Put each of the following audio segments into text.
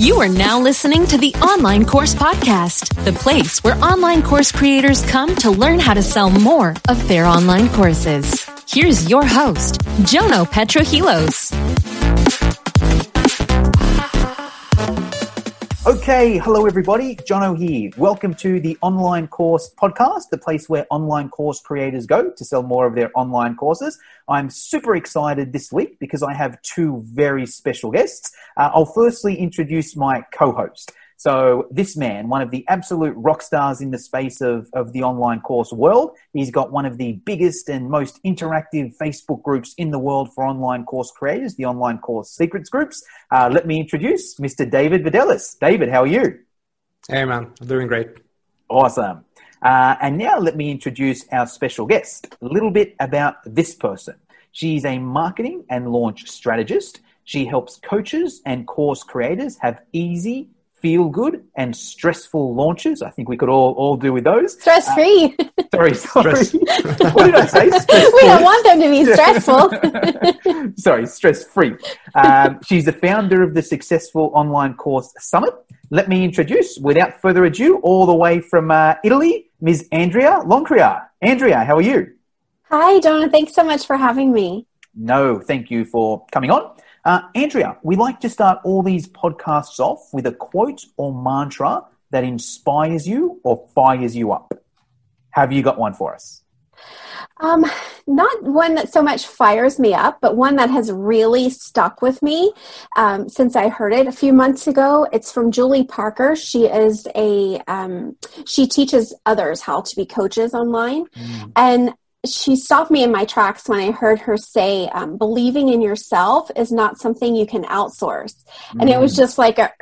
You are now listening to the Online Course Podcast, the place where online course creators come to learn how to sell more of their online courses. Here's your host, Jono Petrohilos. Okay, hello everybody. Jono here. Welcome to the Online Course Podcast, the place where online course creators go to sell more of their online courses. I'm super excited this week because I have two very special guests. Uh, I'll firstly introduce my co-host. So this man, one of the absolute rock stars in the space of, of the online course world, he's got one of the biggest and most interactive Facebook groups in the world for online course creators, the Online Course Secrets Groups. Uh, let me introduce Mr. David Vidalis. David, how are you? Hey man, I'm doing great. Awesome. Uh, and now let me introduce our special guest. A little bit about this person. She's a marketing and launch strategist. She helps coaches and course creators have easy, feel good and stressful launches. I think we could all, all do with those. Stress free. Uh, sorry, sorry. what did I say? we don't want them to be stressful. sorry, stress free. Um, she's the founder of the successful online course Summit. Let me introduce, without further ado, all the way from uh, Italy, Ms. Andrea Loncria. Andrea, how are you? Hi, Jono. Thanks so much for having me. No, thank you for coming on. Uh, Andrea, we like to start all these podcasts off with a quote or mantra that inspires you or fires you up. Have you got one for us? Um, not one that so much fires me up, but one that has really stuck with me um, since I heard it a few months ago. It's from Julie Parker. She is a um, she teaches others how to be coaches online, mm. and she stopped me in my tracks when I heard her say, um, believing in yourself is not something you can outsource. Mm. And it was mm. just like a,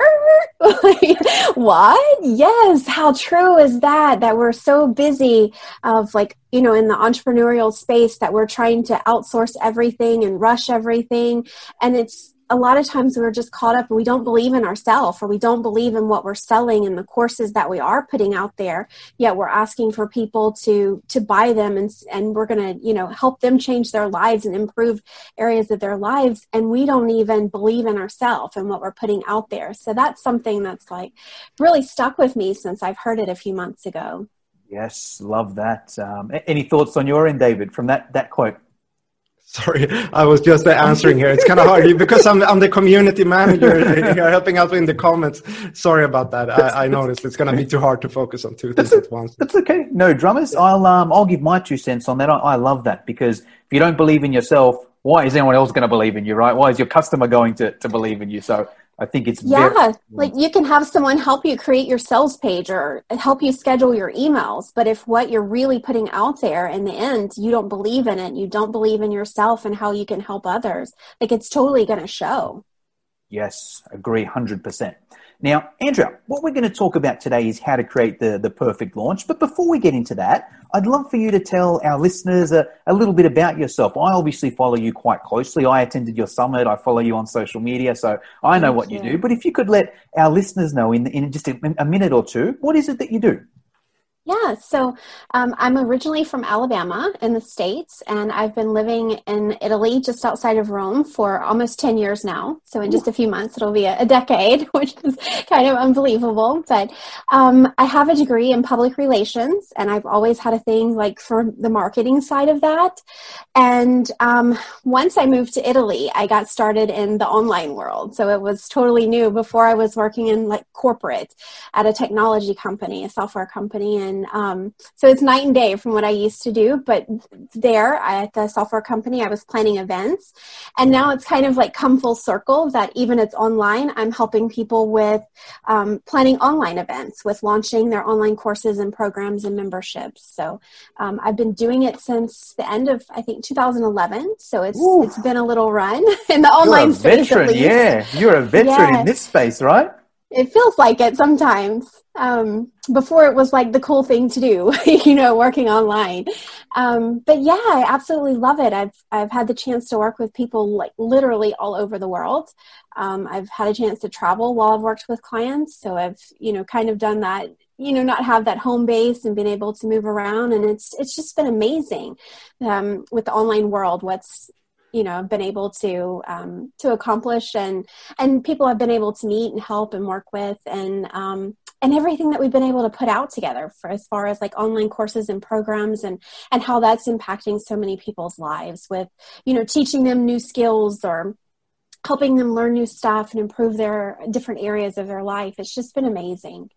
what? Yes. How true is that? That we're so busy of like, you know, in the entrepreneurial space that we're trying to outsource everything and rush everything. And it's, a lot of times we're just caught up and we don't believe in ourselves or we don't believe in what we're selling and the courses that we are putting out there. Yet we're asking for people to to buy them and and we're going to you know help them change their lives and improve areas of their lives. And we don't even believe in ourselves and what we're putting out there. So that's something that's like really stuck with me since i've heard it a few months ago. Yes love that. Um, any thoughts on your end david from that that quote Sorry, I was just answering here. It's kind of hard because I'm, I'm the community manager here helping out in the comments. Sorry about that. I, I noticed it's going to be too hard to focus on two things at once. That's okay. No drummers. I'll um I'll give my two cents on that. I, I love that because if you don't believe in yourself, why is anyone else going to believe in you, right? Why is your customer going to, to believe in you? So I think it's yeah, very- like you can have someone help you create your sales page or help you schedule your emails. But if what you're really putting out there in the end, you don't believe in it, you don't believe in yourself and how you can help others, like it's totally going to show. Yes, agree, hundred percent. Now, Andrea, what we're going to talk about today is how to create the, the perfect launch. But before we get into that, I'd love for you to tell our listeners a, a little bit about yourself. I obviously follow you quite closely. I attended your summit. I follow you on social media, so I know Thank what you. you. do. But if you could let our listeners know in, in just a, a minute or two, what is it that you do? Yeah, so um, I'm originally from Alabama in the States, and I've been living in Italy just outside of Rome for almost 10 years now. So, in just a few months, it'll be a, decade, which is kind of unbelievable. But um, I have a degree in public relations, and I've always had a thing like for the marketing side of that. And um, once I moved to Italy, I got started in the online world. So, it was totally new. Before, I was working in like corporate at a technology company, a software company, and and um, so it's night and day from what I used to do. But there at the software company, I was planning events, and now it's kind of like come full circle that even it's online, I'm helping people with um, planning online events, with launching their online courses and programs and memberships. So um, I've been doing it since the end of I think 2011. So it's Ooh. it's been a little run in the online space. Veteran, yeah, you're a veteran in this space, right? It feels like it sometimes. Um, before it was like the cool thing to do, you know, working online. Um, but yeah, I absolutely love it. I've I've had the chance to work with people like literally all over the world. Um, I've had a chance to travel while I've worked with clients, so I've you know kind of done that. You know, not have that home base and been able to move around, and it's it's just been amazing um, with the online world. What's you know been able to um, to accomplish and and people have been able to meet and help and work with and um, and everything that we've been able to put out together for as far as like online courses and programs and and how that's impacting so many people's lives with you know teaching them new skills or helping them learn new stuff and improve their different areas of their life. It's just been amazing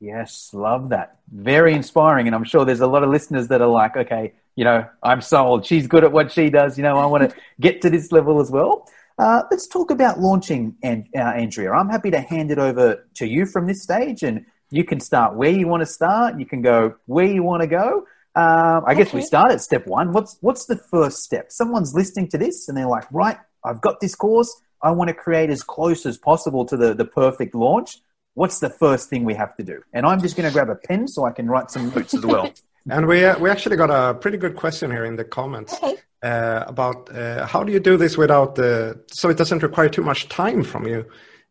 yes love that very inspiring and i'm sure there's a lot of listeners that are like okay you know i'm sold she's good at what she does you know i want to get to this level as well uh, let's talk about launching, and uh, Andrea. I'm happy to hand it over to you from this stage, and you can start where you want to start. You can go where you want to go. Um, I guess we start at step one. What's what's the first step? Someone's listening to this, and they're like, "Right, I've got this course. I want to create as close as possible to the the perfect launch." What's the first thing we have to do? And I'm just going to grab a pen so I can write some notes as well. and we uh, we actually got a pretty good question here in the comments. Okay uh, about uh, how do you do this without the so it doesn't require too much time from you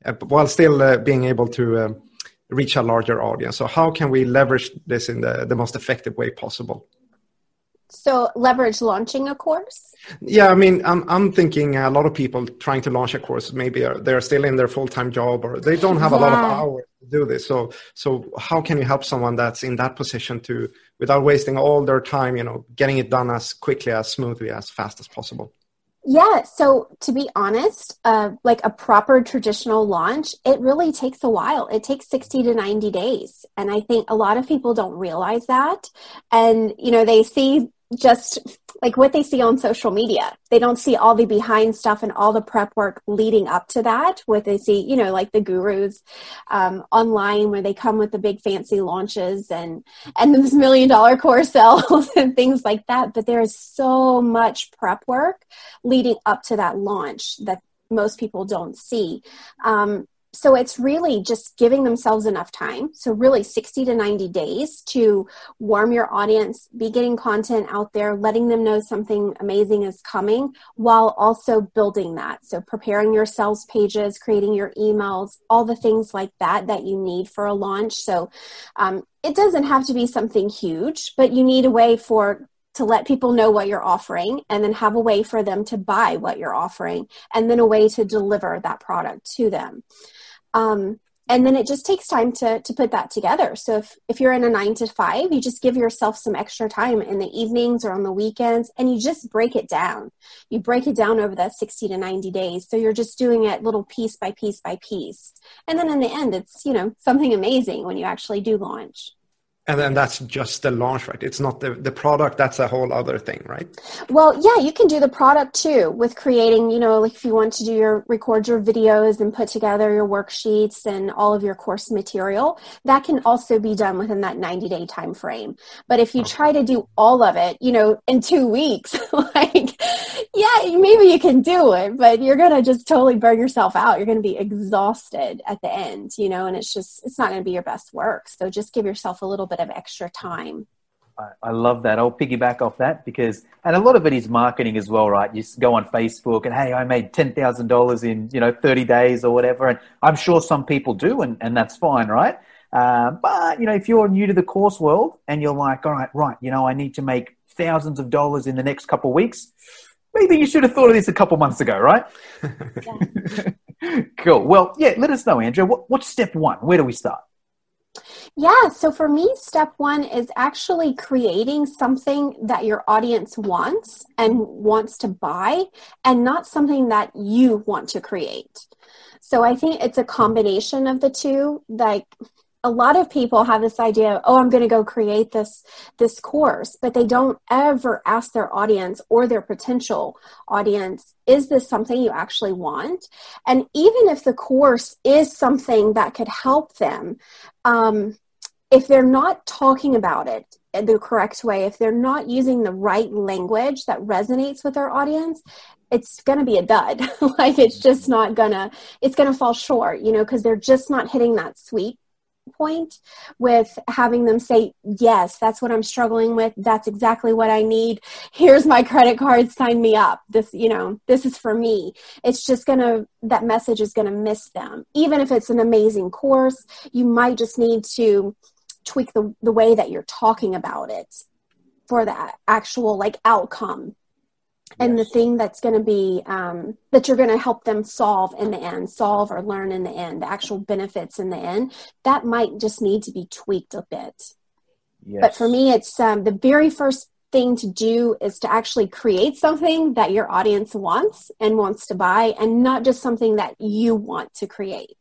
uh, while still uh, being able to um, reach a larger audience so how can we leverage this in the, the most effective way possible so leverage launching a course yeah i mean i'm, I'm thinking a lot of people trying to launch a course maybe are, they're still in their full-time job or they don't have yeah. a lot of hours to do this so so how can you help someone that's in that position to without wasting all their time, you know, getting it done as quickly, as smoothly, as fast as possible? Yeah, so to be honest, uh, like a proper traditional launch, it really takes a while. It takes 60 to 90 days. And I think a lot of people don't realize that. And, you know, they see just like what they see on social media. They don't see all the behind stuff and all the prep work leading up to that. What they see, you know, like the gurus um, online where they come with the big fancy launches and and this million dollar course sales and things like that. But there is so much prep work leading up to that launch that most people don't see. Um, so it's really just giving themselves enough time so really 60 to 90 days to warm your audience be getting content out there letting them know something amazing is coming while also building that. So preparing your sales pages creating your emails all the things like that that you need for a launch. So um, it doesn't have to be something huge but you need a way for to let people know what you're offering and then have a way for them to buy what you're offering and then a way to deliver that product to them um, and then it just takes time to, to put that together. So if, if you're in a nine to five, you just give yourself some extra time in the evenings or on the weekends and you just break it down. You break it down over that 60 to 90 days. So you're just doing it little piece by piece by piece. And then in the end, it's, you know, something amazing when you actually do launch. And then that's just the launch, right? It's not the, the product. That's a whole other thing, right? Well, yeah, you can do the product too with creating, you know, like if you want to do your record your videos and put together your worksheets and all of your course material, that can also be done within that 90 day time frame. But if you okay. try to do all of it, you know, in two weeks, like, yeah, maybe you can do it, but you're going to just totally burn yourself out. You're going to be exhausted at the end, you know, and it's just, it's not going to be your best work. So just give yourself a little bit of extra time. I love that. I'll piggyback off that because, and a lot of it is marketing as well, right? You go on Facebook and hey, I made ten thousand dollars in you know thirty days or whatever, and I'm sure some people do, and and that's fine, right? Uh, but you know, if you're new to the course world and you're like, all right, right, you know, I need to make thousands of dollars in the next couple of weeks, maybe you should have thought of this a couple months ago, right? cool. Well, yeah, let us know, Andrea. What, what's step one? Where do we start? Yeah, so for me, step one is actually creating something that your audience wants and wants to buy, and not something that you want to create. So I think it's a combination of the two. Like, a lot of people have this idea oh i'm going to go create this this course but they don't ever ask their audience or their potential audience is this something you actually want? And even if the course is something that could help them um, if they're not talking about it the correct way if they're not using the right language that resonates with their audience it's going to be a dud. Like it's just not gonna it's going to fall short you know because they're just not hitting that sweet point with having them say, Yes, that's what I'm struggling with. That's exactly what I need. Here's my credit card. Sign me up. This, you know, this is for me. It's just going to, that message is going to miss them. Even if it's an amazing course, you might just need to tweak the, the way that you're talking about it for that actual like outcome and yes. the thing that's going to be um, that you're going to help them solve in the end solve or learn in the end the actual benefits in the end that might just need to be tweaked a bit yes. but for me it's um, the very first thing to do is to actually create something that your audience wants and wants to buy and not just something that you want to create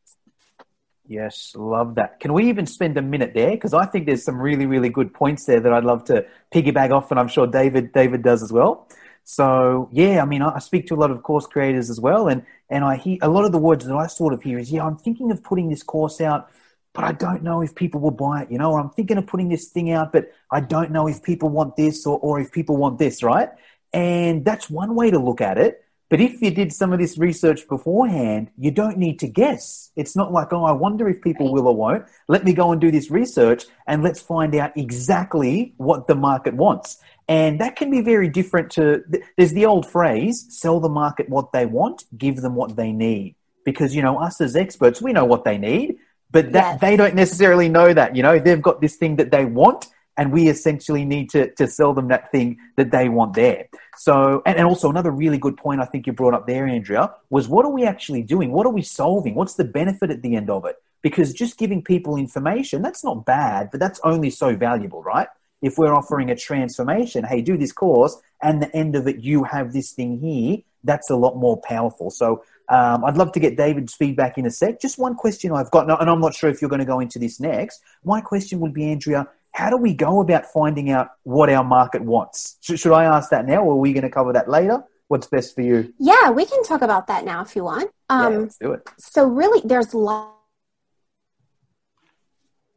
Yes, love that. Can we even spend a minute there? Because I think there's some really, really good points there that I'd love to piggyback off, and I'm sure David David does as well. So yeah, I mean, I speak to a lot of course creators as well, and and I hear a lot of the words that I sort of hear is, yeah, I'm thinking of putting this course out, but I don't know if people will buy it, you know, or I'm thinking of putting this thing out, but I don't know if people want this or, or if people want this, right? And that's one way to look at it. But if you did some of this research beforehand, you don't need to guess. It's not like, oh, I wonder if people will or won't. Let me go and do this research and let's find out exactly what the market wants. And that can be very different to, there's the old phrase, sell the market what they want, give them what they need. Because, you know, us as experts, we know what they need, but that yes. they don't necessarily know that, you know, they've got this thing that they want and we essentially need to, to sell them that thing that they want there. So, and, and also another really good point I think you brought up there, Andrea, was what are we actually doing? What are we solving? What's the benefit at the end of it? Because just giving people information, that's not bad, but that's only so valuable, right? If we're offering a transformation, hey, do this course, and the end of it, you have this thing here, that's a lot more powerful. So, um, I'd love to get David's feedback in a sec. Just one question I've got, and I'm not sure if you're going to go into this next. My question would be, Andrea, how do we go about finding out what our market wants? Should, I ask that now, or are we going to cover that later? What's best for you? Yeah, we can talk about that now if you want. Um, yeah, let's do it. So, really, there's lots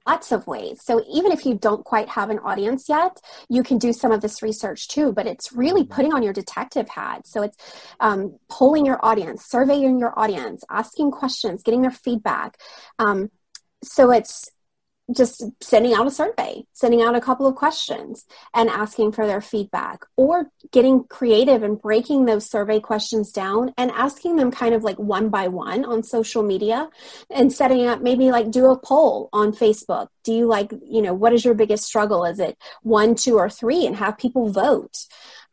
lots of ways. So even if you don't quite have an audience yet, you can do some of this research too. But it's really mm-hmm. putting on your detective hat. So it's um, polling your audience, surveying your audience, asking questions, getting their feedback. Um, so it's just sending out a survey, sending out a couple of questions and asking for their feedback, or getting creative and breaking those survey questions down and asking them kind of like one by one on social media and setting up maybe like do a poll on Facebook. Do you like, you know, what is your biggest struggle? Is it one, two, or three? And have people vote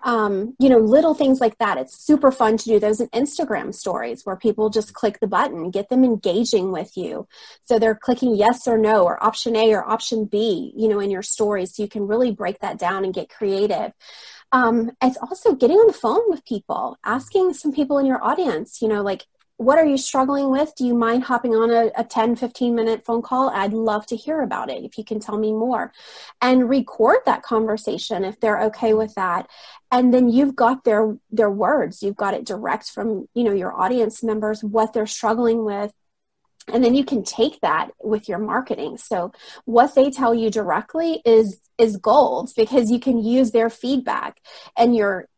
um, you know, little things like that. It's super fun to do those in Instagram stories where people just click the button, get them engaging with you. So they're clicking yes or no, or option A or option B, you know, in your stories. So you can really break that down and get creative. Um, it's also getting on the phone with people, asking some people in your audience, you know, like, what are you struggling with? Do you mind hopping on a, a 10, 15 minute phone call? I'd love to hear about it if you can tell me more. And record that conversation if they're okay with that. And then you've got their their words. You've got it direct from, you know, your audience members, what they're struggling with. And then you can take that with your marketing. So what they tell you directly is is gold because you can use their feedback and your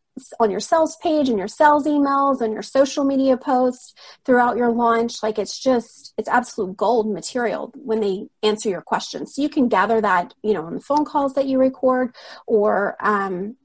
on your sales page and your sales emails and your social media posts throughout your launch like it's just it's absolute gold material when they answer your questions. So you can gather that you know on the phone calls that you record or um,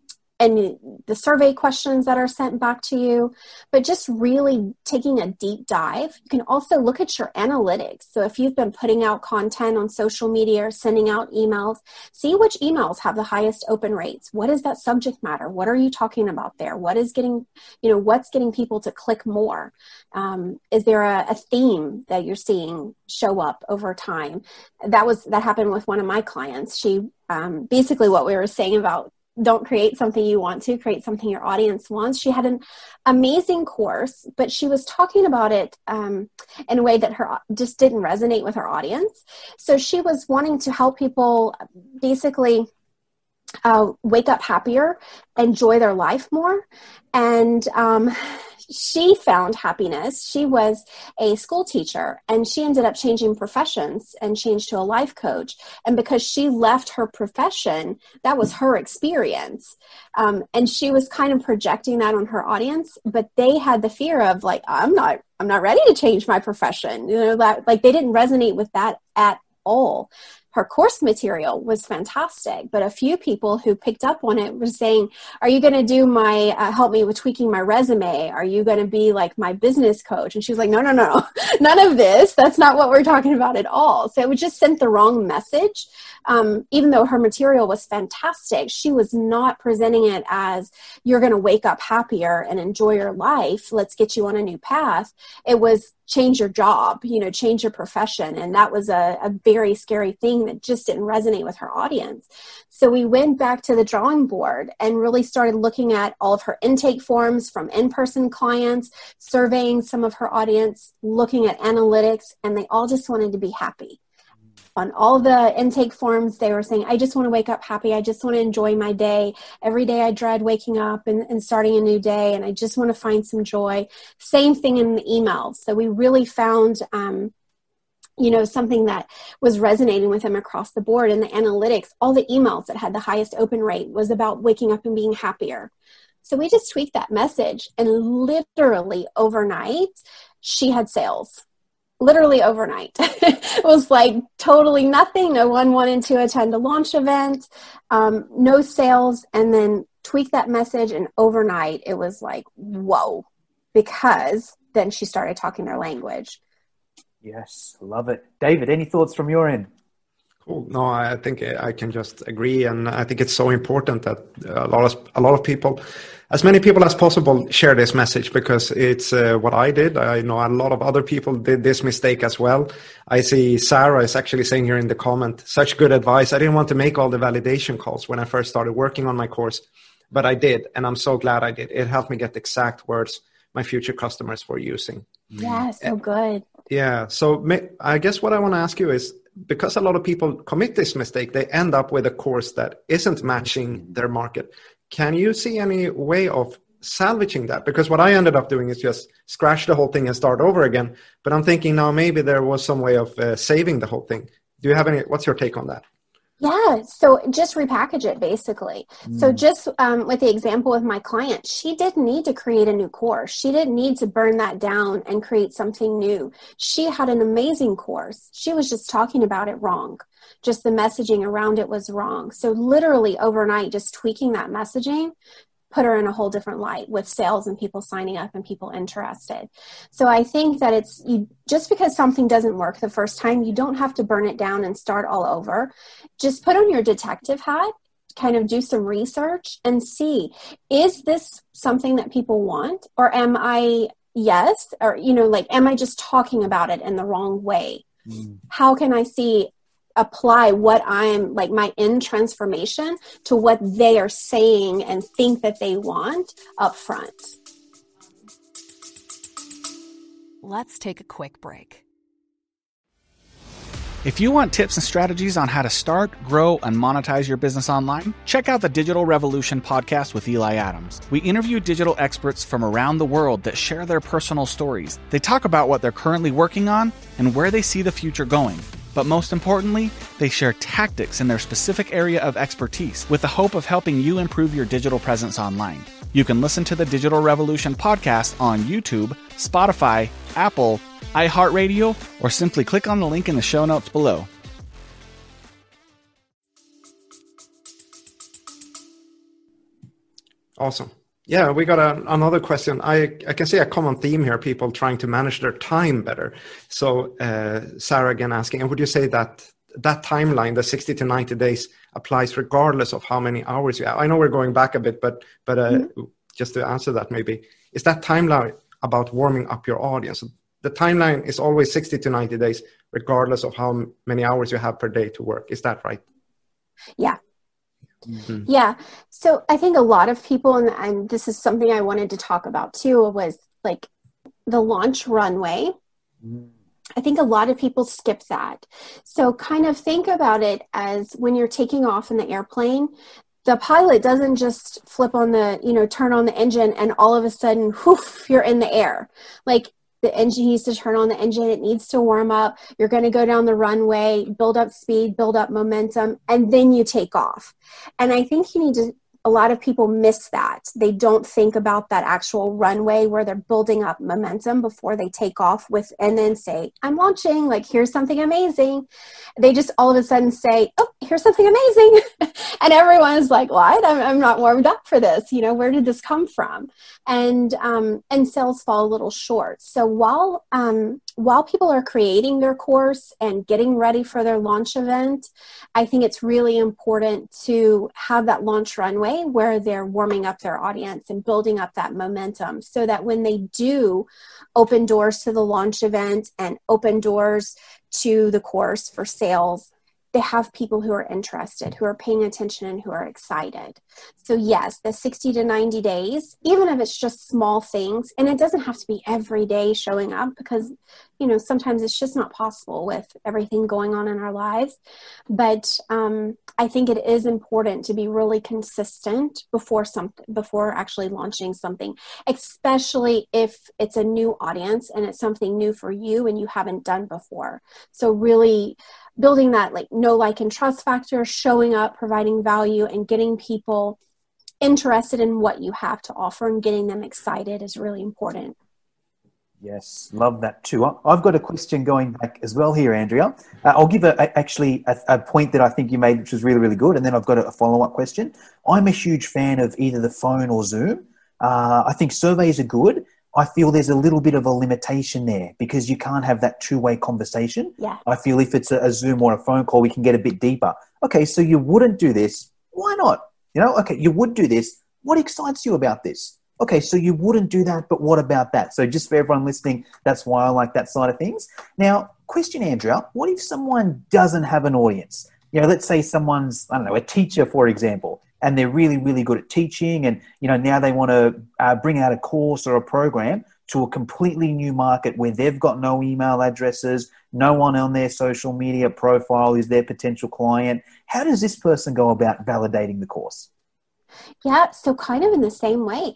and the survey questions that are sent back to you, but just really taking a deep dive. You can also look at your analytics. So if you've been putting out content on social media or sending out emails, see which emails have the highest open rates. What is that subject matter? What are you talking about there? What is getting, you know, what's getting people to click more? Um, is there a, a theme that you're seeing show up over time? That was, that happened with one of my clients. She, um, basically what we were saying about don't create something you want to create something your audience wants. She had an amazing course but she was talking about it um, in a way that her just didn't resonate with her audience. So she was wanting to help people basically uh, wake up happier enjoy their life more. And um, she found happiness. She was a school teacher and she ended up changing professions and changed to a life coach. And because she left her profession, that was her experience. Um, and she was kind of projecting that on her audience, but they had the fear of like, I'm not, I'm not ready to change my profession. You know, that like they didn't resonate with that at all. Her course material was fantastic but a few people who picked up on it were saying are you going to do my uh, help me with tweaking my resume? Are you going to be like my business coach? And she was like no no no none of this. That's not what we're talking about at all. So it just sent the wrong message. Um, even though her material was fantastic she was not presenting it as you're going to wake up happier and enjoy your life. Let's get you on a new path. It was change your job, you know, change your profession. And that was a, a very scary thing that just didn't resonate with her audience. So we went back to the drawing board and really started looking at all of her intake forms from in person clients, surveying some of her audience, looking at analytics, and they all just wanted to be happy on all the intake forms they were saying i just want to wake up happy. I just want to enjoy my day. Every day i dread waking up and, and starting a new day and i just want to find some joy. Same thing in the emails. So we really found um, you know something that was resonating with them across the board. In the analytics all the emails that had the highest open rate was about waking up and being happier. So we just tweaked that message and literally overnight she had sales literally overnight. it was like totally nothing. No one wanted to attend a launch event, um, no sales, and then tweak that message. And overnight, it was like, whoa, because then she started talking their language. Yes, love it. David, any thoughts from your end? Cool. No, I think I can just agree, and I think it's so important that a lot of a lot of people as many people as possible share this message because it's uh, what I did. I know a lot of other people did this mistake as well. I see Sarah is actually saying here in the comment, such good advice. I didn't want to make all the validation calls when I first started working on my course, but I did. And I'm so glad I did. It helped me get the exact words my future customers were using. Yeah, so good. Yeah. So I guess what I want to ask you is because a lot of people commit this mistake, they end up with a course that isn't matching their market. Can you see any way of salvaging that? Because what I ended up doing is just scratch the whole thing and start over again. But I'm thinking now maybe there was some way of uh, saving the whole thing. Do you have any? What's your take on that? Yeah, so just repackage it basically. Mm. So, just um, with the example of my client, she didn't need to create a new course. She didn't need to burn that down and create something new. She had an amazing course. She was just talking about it wrong just the messaging around it was wrong. So literally overnight, just tweaking that messaging put her in a whole different light with sales and people signing up and people interested. So I think that it's you just because something doesn't work the first time, you don't have to burn it down and start all over. Just put on your detective hat, kind of do some research and see is this something that people want or am I yes or you know like am I just talking about it in the wrong way? Mm. How can I see apply what I'm like my in transformation to what they are saying and think that they want up front. Let's take a quick break. If you want tips and strategies on how to start, grow, and monetize your business online, check out the Digital Revolution podcast with Eli Adams. We interview digital experts from around the world that share their personal stories. They talk about what they're currently working on and where they see the future going. But most importantly, they share tactics in their specific area of expertise with the hope of helping you improve your digital presence online. You can listen to the Digital Revolution podcast on YouTube, Spotify, Apple, iHeartRadio, or simply click on the link in the show notes below. Awesome. Yeah, we got a, another question. I, I can see a common theme here people trying to manage their time better. So, uh, Sarah again asking, and would you say that that timeline, the 60 to 90 days, applies regardless of how many hours you have? I know we're going back a bit, but, but uh, mm-hmm. just to answer that, maybe, is that timeline about warming up your audience? The timeline is always 60 to 90 days, regardless of how many hours you have per day to work. Is that right? Yeah, Mm-hmm. Yeah. So I think a lot of people, and, and this is something I wanted to talk about too, was like the launch runway. Mm. I think a lot of people skip that. So kind of think about it as when you're taking off in the airplane, the pilot doesn't just flip on the, you know, turn on the engine and all of a sudden, whoof, you're in the air. Like the engine needs to turn on the engine it needs to warm up. You're going to go down the runway build up speed build up momentum and then you take off. And i think you need to a lot of people miss that. They don't think about that actual runway where they're building up momentum before they take off with, and then say, I'm launching, like, here's something amazing. They just all of a sudden say, Oh, here's something amazing. and everyone's like, What? I'm, I'm not warmed up for this. You know, where did this come from? And, um, and sales fall a little short. So while, um, while people are creating their course and getting ready for their launch event, I think it's really important to have that launch runway where they're warming up their audience and building up that momentum so that when they do open doors to the launch event and open doors to the course for sales, they have people who are interested, who are paying attention, and who are excited. So, yes, the 60 to 90 days, even if it's just small things, and it doesn't have to be every day showing up because, you know, sometimes it's just not possible with everything going on in our lives. But um, I think it is important to be really consistent before something, before actually launching something, especially if it's a new audience and it's something new for you and you haven't done before. So, really, building that like know like and trust factor showing up providing value and getting people interested in what you have to offer and getting them excited is really important. Yes love that too. I've got a question going back as well here andrea. Uh, i'll give a, a actually a, a, point that i think you made which was really really good and then i've got a, follow-up question. I'm a huge fan of either the phone or zoom. Uh, i think surveys are good I feel there's a little bit of a limitation there because you can't have that two way conversation. Yeah. I feel if it's a, a, Zoom or a phone call, we can get a bit deeper. Okay, so you wouldn't do this. Why not? You know, okay, you would do this. What excites you about this? Okay, so you wouldn't do that, but what about that? So just for everyone listening, that's why I like that side of things. Now, question, Andrea, what if someone doesn't have an audience? You know, let's say someone's, I don't know, a teacher, for example and they're really really good at teaching and you know now they want to uh, bring out a course or a program to a completely new market where they've got no email addresses no one on their social media profile is their potential client. How does this person go about validating the course? Yeah so kind of in the same way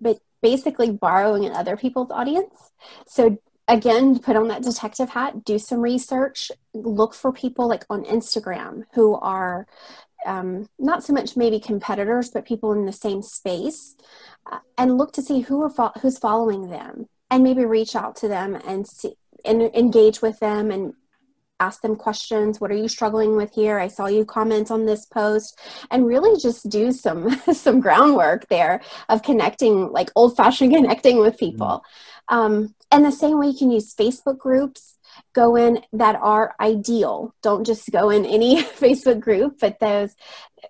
but basically borrowing in other people's audience. So again put on that detective hat do some research look for people like on instagram who are um, not so much maybe competitors, but people in the same space, uh, and look to see who are fo- who's following them, and maybe reach out to them and see and engage with them and ask them questions. What are you struggling with here? I saw you comment on this post. And really just do some some groundwork there of connecting like old fashioned connecting with people. Mm-hmm. um, and the same way you can use facebook groups go in that are ideal. Don't just go in any Facebook group, but those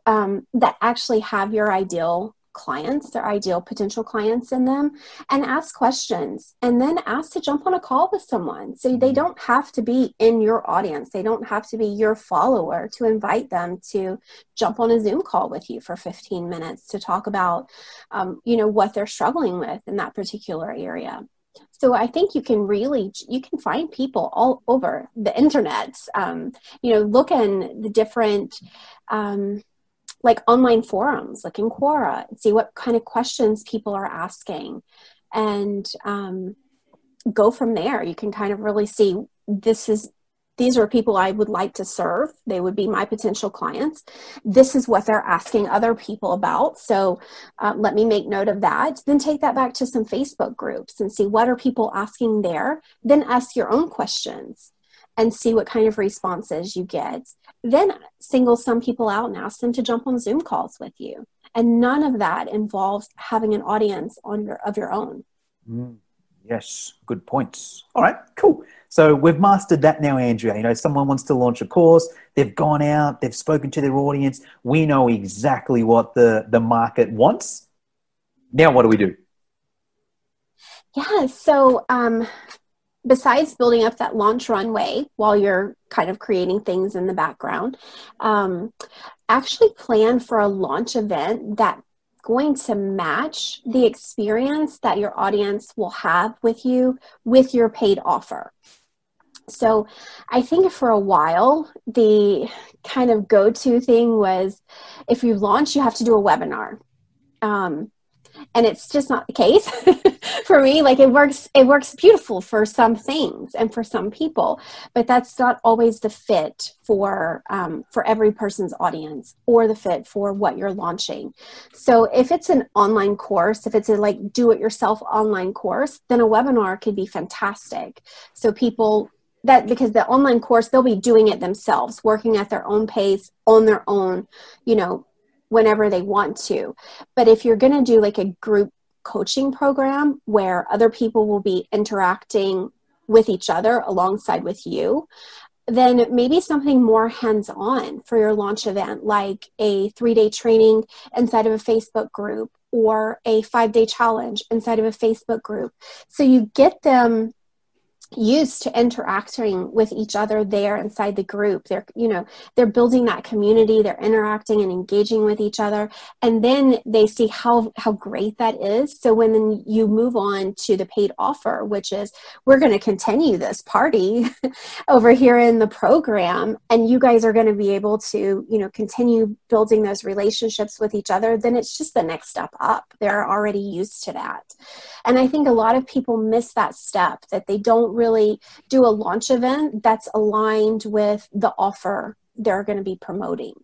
um, that actually have your ideal clients, their ideal potential clients in them, and ask questions. And then ask to jump on a call with someone. So they mm-hmm. don't have to be in your audience, they don't have to be your follower to invite them to jump on a Zoom call with you for 15 minutes to talk about, um, you know, what they're struggling with in that particular area so i think you can really you can find people all over the internet um, you know look in the different um, like online forums like in quora see what kind of questions people are asking. And um, go from there. You can kind of really see this is these are people I would like to serve. They would be my potential clients. This is what they're asking other people about. So uh, let me make note of that. Then take that back to some Facebook groups and see what are people asking there. Then ask your own questions and see what kind of responses you get. Then single some people out and ask them to jump on Zoom calls with you. And none of that involves having an audience on your, of your own. Mm, yes, good points. All right, cool. So we've mastered that now, Andrea. You know, someone wants to launch a course, they've gone out, they've spoken to their audience. We know exactly what the, the market wants. Now, what do we do? Yeah, so um, besides building up that launch runway while you're kind of creating things in the background, um, actually plan for a launch event that going to match the experience that your audience will have with you with your paid offer. So I think for a while, the kind of go to thing was if you launch, you have to do a webinar. Um, and it's just not the case. for me like it works it works beautiful for some things and for some people but that's not always the fit for um, for every person's audience or the fit for what you're launching so if it's an online course if it's a like do it yourself online course then a webinar could be fantastic so people that because the online course they'll be doing it themselves working at their own pace on their own you know whenever they want to but if you're going to do like a group coaching program where other people will be interacting with each other alongside with you then maybe something more hands on for your launch event, like a three day training inside of a Facebook group or a five day challenge inside of a Facebook group. So you get them used to interacting with each other there inside the group. They're you know they're building that community they're interacting and engaging with each other and then they see how how great that is. So when you move on to the paid offer which is we're going to continue this party over here in the program and you guys are going to be able to you know continue building those relationships with each other then it's just the next step up. They're already used to that. And i think a lot of people miss that step that they don't really do a launch event that's aligned with the offer they're going to be promoting.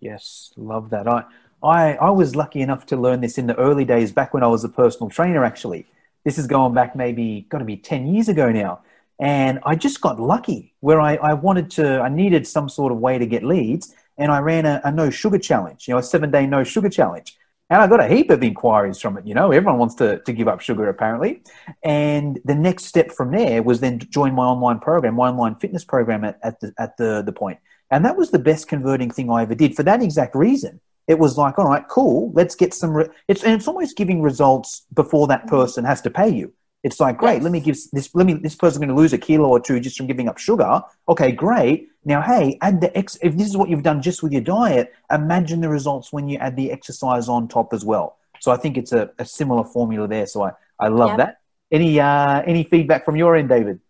Yes, love that. I, I, I was lucky enough to learn this in the early days back when I was a personal trainer, actually. This is going back maybe, got to be 10 years ago now. And I just got lucky where I, I wanted to, I needed some sort of way to get leads. And I ran a, a no sugar challenge, you know, a seven day no sugar challenge. And I got a heap of inquiries from it. You know, everyone wants to, to give up sugar apparently. And the next step from there was then join my online program, my online fitness program at, at the at the, the point. And that was the best converting thing I ever did for that exact reason. It was like, all right, cool, let's get some. Re-. It's and it's almost giving results before that person has to pay you. It's like, great, yes. let me give this, let me, this person's going to lose a kilo or two just from giving up sugar. Okay, great. Now, hey, add the ex, if this is what you've done just with your diet, imagine the results when you add the exercise on top as well. So I think it's a, a similar formula there. So I, I love yep. that. Any, uh, any feedback from your end, David?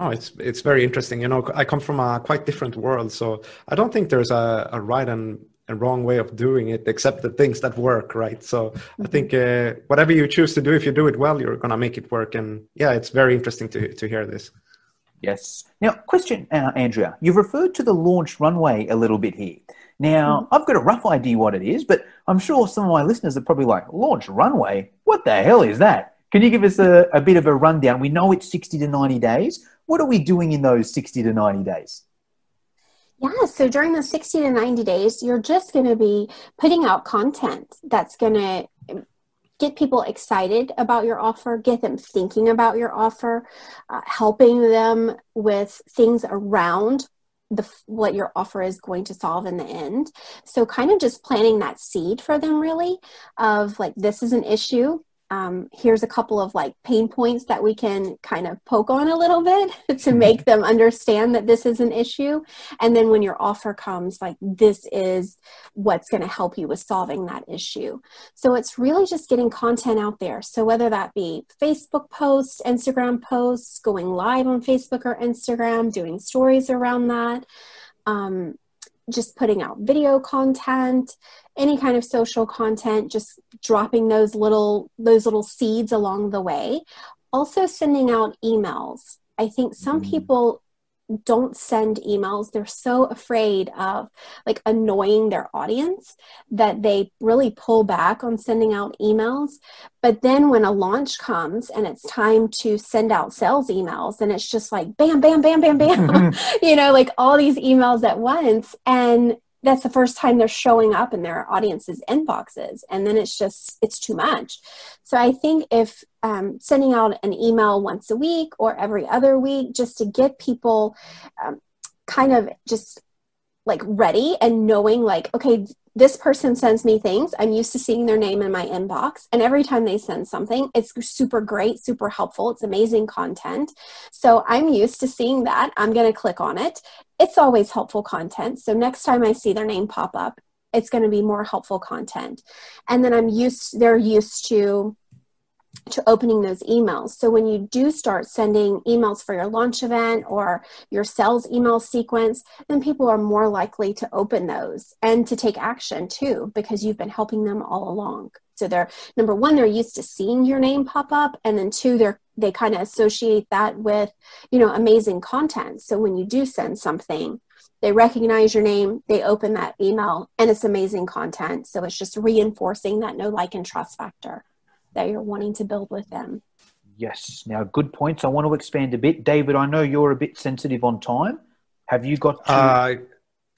Oh, it's it's very interesting. You know, I come from a quite different world, so I don't think there's a, a right and a wrong way of doing it except the things that work right? So i think uh, whatever you choose to do if you do it well you're going to make it work. And yeah it's very interesting to, to hear this. Yes. Now question uh, andrea you've referred to the launch runway a little bit here. Now mm-hmm. i've got a rough idea what it is but i'm sure some of my listeners are probably like launch runway? What the hell is that? Can you give us a, a bit of a rundown? We know it's 60 to 90 days. What are we doing in those 60 to 90 days yeah, so during the 60 to 90 days, you're just going to be putting out content that's going to get people excited about your offer, get them thinking about your offer, uh, helping them with things around the what your offer is going to solve in the end. So kind of just planting that seed for them really of like this is an issue um, here's a couple of like pain points that we can kind of poke on a little bit to mm-hmm. make them understand that this is an issue. And then when your offer comes like this is what's going to help you with solving that issue. So it's really just getting content out there. So whether that be facebook posts instagram posts going live on facebook or instagram doing stories around that um, just putting out video content any kind of social content just dropping those little those little seeds along the way also sending out emails i think some mm. people don't send emails. They're so afraid of like annoying their audience that they really pull back on sending out emails. But then when a launch comes and it's time to send out sales emails and it's just like bam bam bam bam bam you know like all these emails at once. And that's the first time they're showing up in their audience's inboxes and then it's just it's too much. So i think if um, sending out an email once a week or every other week just to get people um, kind of just like ready and knowing like okay this person sends me things. I'm used to seeing their name in my inbox. And every time they send something it's super great super helpful. It's amazing content. So i'm used to seeing that. I'm going to click on it. It's always helpful content. So next time i see their name pop up it's going to be more helpful content. And then i'm used they're used to to opening those emails. So when you do start sending emails for your launch event or your sales email sequence, then people are more likely to open those and to take action too because you've been helping them all along. So they're number one, they're used to seeing your name pop up, and then two, they're they kind of associate that with you know amazing content. So when you do send something, they recognize your name, they open that email, and it's amazing content. So it's just reinforcing that know like, and trust factor that you're wanting to build with them. Yes. Now, good points. I want to expand a bit. David, I know you're a bit sensitive on time. Have you got to... uh,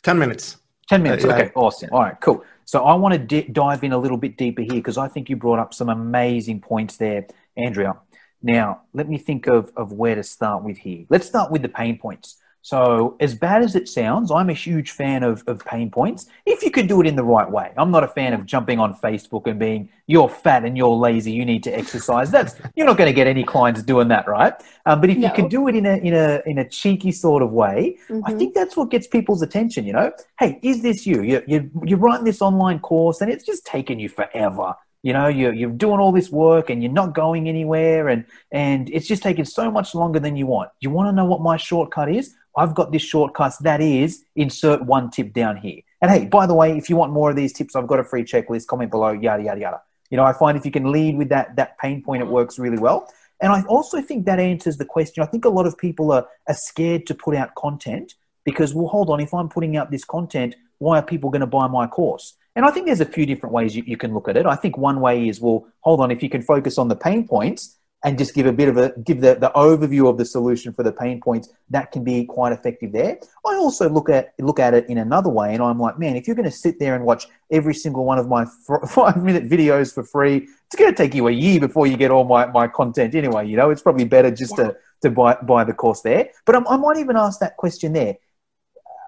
10 minutes? 10 minutes. Uh, okay, awesome. All right, cool. So I want to di- dive in a little bit deeper here because I think you brought up some amazing points there, Andrea. Now, let me think of, of where to start with here. Let's start with the pain points. So, as bad as it sounds, I'm a huge fan of, of pain points if you can do it in the right way. I'm not a fan of jumping on Facebook and being, you're fat and you're lazy, you need to exercise. That's You're not going to get any clients doing that, right? Um, but if no. you can do it in a, in, a, in a cheeky sort of way, mm-hmm. I think that's what gets people's attention, you know? Hey, is this you? You're, you're, you're writing this online course and it's just taken you forever you know you're, you're doing all this work and you're not going anywhere and and it's just taking so much longer than you want you want to know what my shortcut is I've got this shortcut that is insert one tip down here. And hey, by the way, if you want more of these tips, I've got a free checklist, comment below, yada, yada, yada. You know, I find if you can lead with that, that pain point, it works really well. And I also think that answers the question. I think a lot of people are, are scared to put out content because, well, hold on, if I'm putting out this content, why are people going to buy my course? And I think there's a few different ways you, you can look at it. I think one way is, well, hold on, if you can focus on the pain points, and just give a bit of a give the, the overview of the solution for the pain points that can be quite effective there. I also look at look at it in another way and i'm like man if you're going to sit there and watch every single one of my five minute videos for free it's going to take you a year before you get all my, my content anyway you know? It's probably better just yeah. to to buy, buy the course there. But I'm, i might even ask that question there.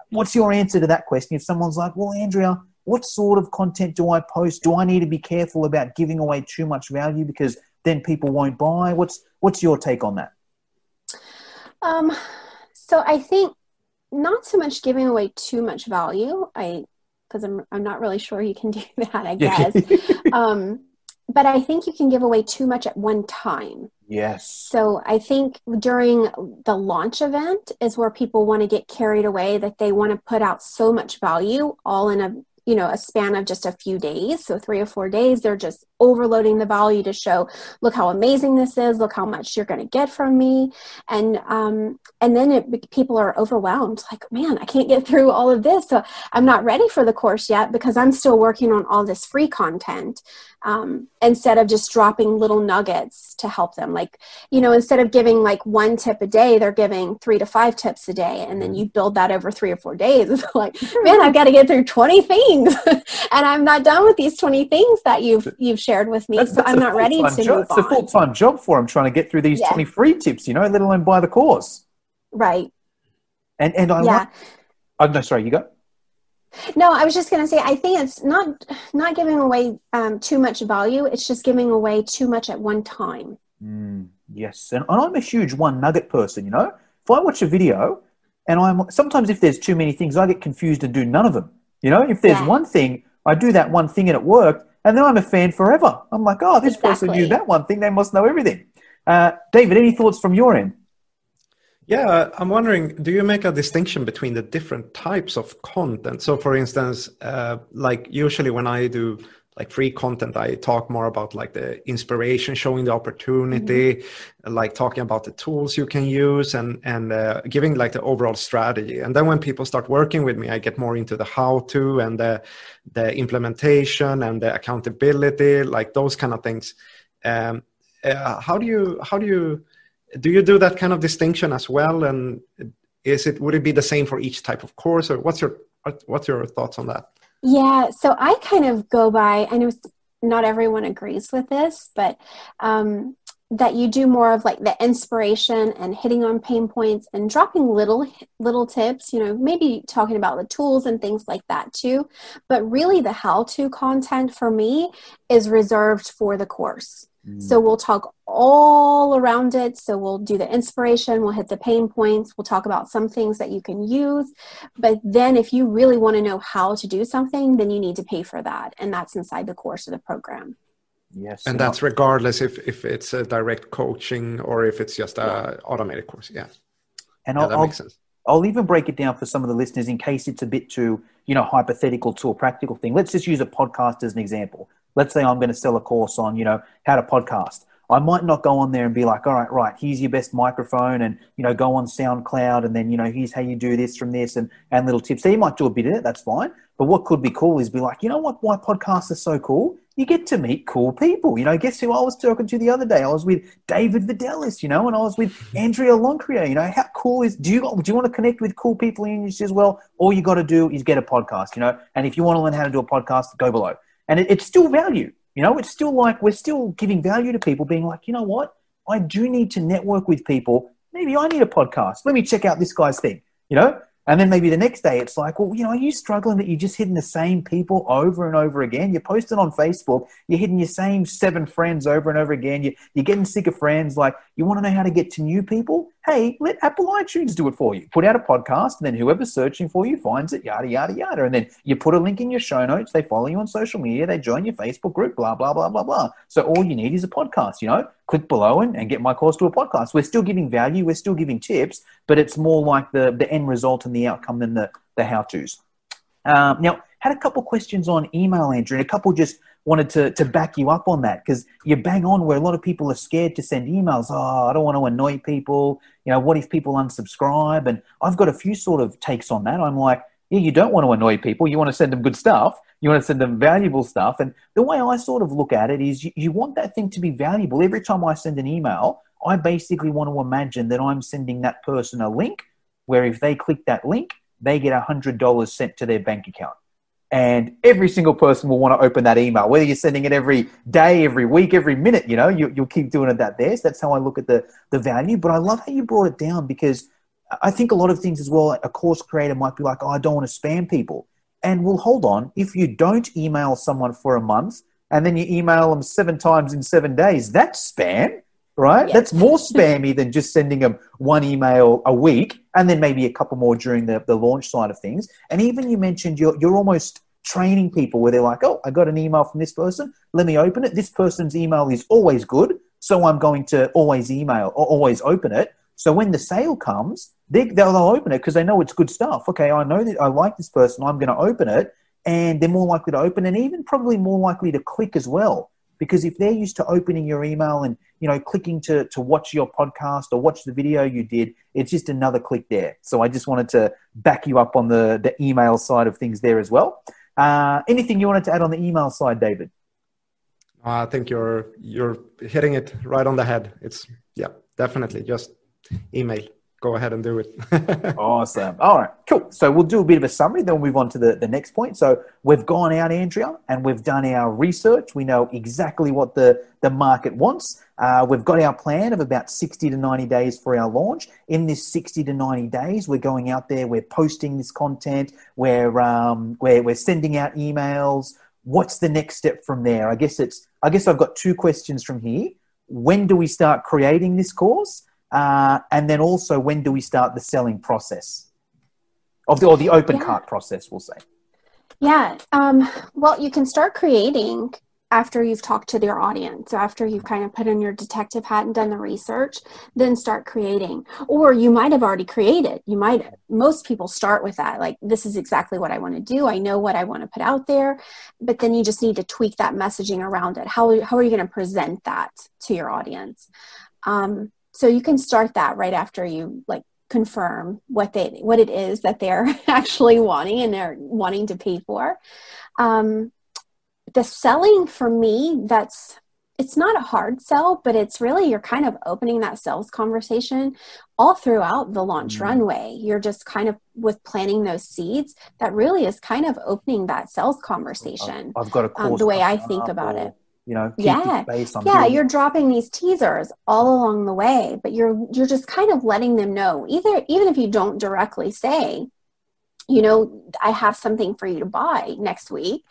What's your answer to that question? If someone's like well andrea what sort of content do i post? Do i need to be careful about giving away too much value because then people won't buy? What's what's your take on that? Um, so I think not so much giving away too much value. I because I'm I'm not really sure you can do that. I guess. um, but I think you can give away too much at one time. Yes. So I think during the launch event is where people want to get carried away that they want to put out so much value all in a you know a span of just a few days so three or four days they're just overloading the value to show look how amazing this is. Look how much you're going to get from me. And um, and then it, people are overwhelmed like man i can't get through all of this. So i'm not ready for the course yet because i'm still working on all this free content um, instead of just dropping little nuggets to help them. Like you know instead of giving like one tip a day they're giving three to five tips a day. And then mm-hmm. you build that over three or four days. It's like man i've got to get through 20 things. And i'm not done with these 20 things that you've you've shared with me that's, so i'm not ready to job. move it's a full-time job for him trying to get through these yeah. 20 free tips you know let alone buy the course right and and i yeah. Want, oh no sorry you go no, I was just going to say I think it's not not giving away um, too much value. It's just giving away too much at one time. Mm, yes, and I'm a huge one nugget person. You know, if I watch a video and I'm sometimes if there's too many things, I get confused and do none of them. You know, if there's yeah. one thing, I do that one thing and it worked, and then I'm a fan forever. I'm like, oh, this exactly. person knew that one thing; they must know everything. Uh, David, any thoughts from your end? Yeah, I'm wondering, do you make a distinction between the different types of content? So, for instance, uh, like usually when I do like free content, I talk more about like the inspiration, showing the opportunity, mm-hmm. like talking about the tools you can use, and and uh, giving like the overall strategy. And then when people start working with me, I get more into the how to and the the implementation and the accountability, like those kind of things. Um, uh, how do you how do you do you do that kind of distinction as well and is it would it be the same for each type of course or what's your what's your thoughts on that yeah so i kind of go by i know not everyone agrees with this but um, that you do more of like the inspiration and hitting on pain points and dropping little little tips you know maybe talking about the tools and things like that too. But really the how to content for me is reserved for the course so we'll talk all around it. So we'll do the inspiration, we'll hit the pain points, we'll talk about some things that you can use. But then if you really want to know how to do something, then you need to pay for that. And that's inside the course of the program. Yes. And that's regardless if, if it's a direct coaching or if it's just a yeah. automated course. Yeah. And yeah, I'll, that makes sense. I'll even break it down for some of the listeners in case it's a bit too, you know, hypothetical to a practical thing. Let's just use a podcast as an example let's say I'm going to sell a course on, you know, how to podcast. I might not go on there and be like, all right, right, here's your best microphone and, you know, go on SoundCloud and then, you know, here's how you do this from this and, and little tips. So you might do a bit of it, that's fine. But what could be cool is be like, you know what, why podcasts are so cool? You get to meet cool people. You know, guess who I was talking to the other day? I was with David Vidalis, you know, and I was with Andrea Loncria. You know, how cool is do you do you want to connect with cool people in industry as well? All you got to do is get a podcast, you know. And if you want to learn how to do a podcast, go below. And it, it's still value. You know, it's still like we're still giving value to people, being like, you know what? I do need to network with people. Maybe I need a podcast. Let me check out this guy's thing, you know? And then maybe the next day it's like, well, you know, are you struggling that you're just hitting the same people over and over again? You're posting on Facebook, you're hitting your same seven friends over and over again. You're, you're getting sick of friends. Like, you want to know how to get to new people? Hey, let Apple iTunes do it for you. Put out a podcast, and then whoever's searching for you finds it, yada, yada, yada. And then you put a link in your show notes. They follow you on social media. They join your Facebook group, blah, blah, blah, blah, blah. So all you need is a podcast, you know? Click below and, and get my course to a podcast. We're still giving value. We're still giving tips, but it's more like the, the end result and the outcome than the, the how-tos. Um, now, had a couple questions on email, Andrea, and a couple just – wanted to, to back you up on that because you bang on where a lot of people are scared to send emails. Oh, I don't want to annoy people. You know, what if people unsubscribe? And I've got a few sort of takes on that. I'm like, yeah, you don't want to annoy people. You want to send them good stuff. You want to send them valuable stuff. And the way I sort of look at it is you, you want that thing to be valuable. Every time I send an email, I basically want to imagine that I'm sending that person a link where if they click that link, they get $100 sent to their bank account and every single person will want to open that email. Whether you're sending it every day every week every minute you know you, will keep doing it that there so that's how i look at the the value. But i love how you brought it down because i think a lot of things as well a course creator might be like oh i don't want to spam people. And well hold on. If you don't email someone for a month and then you email them seven times in seven days that's spam right? Yes. That's more spammy than just sending them one email a week and then maybe a couple more during the, the launch side of things. And even you mentioned you're, you're almost training people where they're like, oh, I got an email from this person. Let me open it. This person's email is always good. So I'm going to always email or always open it. So when the sale comes, they, they'll, open it because they know it's good stuff. Okay, I know that I like this person. I'm going to open it. And they're more likely to open and even probably more likely to click as well because if they're used to opening your email and you know clicking to to watch your podcast or watch the video you did it's just another click there. So i just wanted to back you up on the the email side of things there as well. Uh, anything you wanted to add on the email side david? I think you're you're hitting it right on the head. It's yeah definitely just email go ahead and do it. awesome. All right, cool. So we'll do a bit of a summary, then we'll move on to the, the next point. So we've gone out, Andrea, and we've done our research. We know exactly what the, the market wants. Uh, we've got our plan of about 60 to 90 days for our launch. In this 60 to 90 days, we're going out there, we're posting this content, we're, um, we're, we're sending out emails. What's the next step from there? I guess it's, I guess I've got two questions from here. When do we start creating this course? Uh, and then also, when do we start the selling process? Of the, or the open yeah. cart process, we'll say. Yeah. Um, well, you can start creating after you've talked to your audience. So after you've kind of put in your detective hat and done the research, then start creating. Or you might have already created. You might, most people start with that. Like, this is exactly what I want to do. I know what I want to put out there. But then you just need to tweak that messaging around it. How, how are you going to present that to your audience? Um, so you can start that right after you like confirm what they what it is that they're actually wanting and they're wanting to pay for. Um, the selling for me that's it's not a hard sell but it's really you're kind of opening that sales conversation all throughout the launch mm-hmm. runway. You're just kind of with planting those seeds that really is kind of opening that sales conversation i've got a um, the way i think about it you know yeah. yeah you're dropping these teasers all along the way but you're you're just kind of letting them know either even if you don't directly say you know i have something for you to buy next week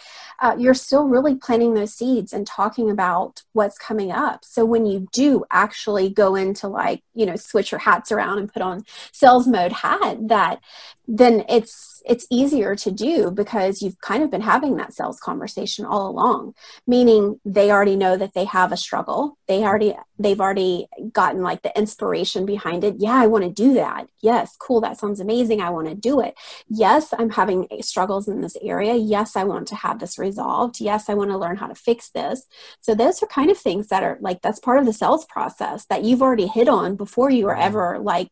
uh, you're still really planting those seeds and talking about what's coming up. So when you do actually go into like you know switch your hats around and put on sales mode hat that then it's it's easier to do because you've kind of been having that sales conversation all along meaning they already know that they have a struggle. They already they've already gotten like the inspiration behind it. Yeah i want to do that. Yes cool that sounds amazing i want to do it. Yes i'm having struggles in this area. Yes i want to have this resolved. Yes i want to learn how to fix this. So those are kind of things that are like that's part of the sales process that you've already hit on before you were mm-hmm. ever like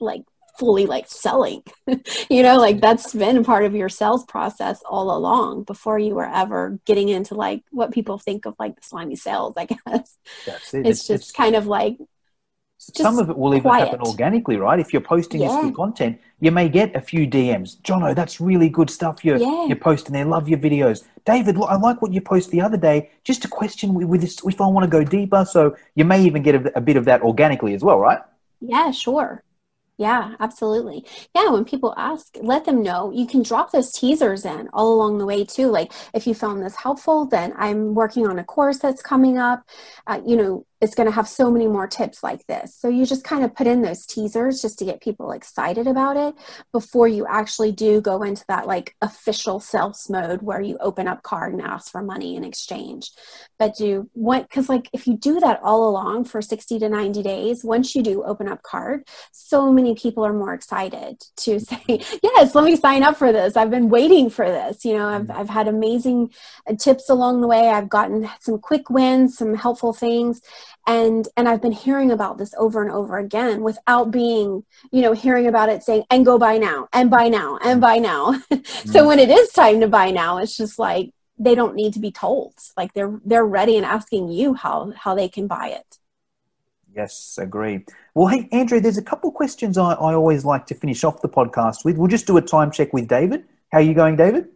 like fully like selling you know like that's been part of your sales process all along before you were ever getting into like what people think of like the slimy sales i guess that's it. it's, it's just it's, kind of like some of it will even quiet. happen organically, right? If you're posting yeah. this good content, you may get a few DMs. Jono, that's really good stuff you're, yeah. you're posting there. Love your videos. David, I like what you posted the other day. Just a question with this, if I want to go deeper. So you may even get a, a bit of that organically as well, right? Yeah, sure. Yeah, absolutely. Yeah, when people ask, let them know. You can drop those teasers in all along the way too. Like if you found this helpful, then I'm working on a course that's coming up. Uh, you know, it's going to have so many more tips like this. So you just kind of put in those teasers just to get people excited about it before you actually do go into that like official sales mode where you open up cart and ask for money in exchange. But you want, because like if you do that all along for 60 to 90 days, once you do open up cart, so many people are more excited to say, yes, let me sign up for this. I've been waiting for this. You know, I've, I've had amazing uh, tips along the way. I've gotten some quick wins, some helpful things and and i've been hearing about this over and over again without being you know hearing about it saying and go buy now and buy now and buy now. Mm-hmm. so when it is time to buy now it's just like they don't need to be told. Like they're they're ready and asking you how how they can buy it. Yes agree well hey andrea there's a couple questions I, I always like to finish off the podcast with. We'll just do a time check with david. How are you going david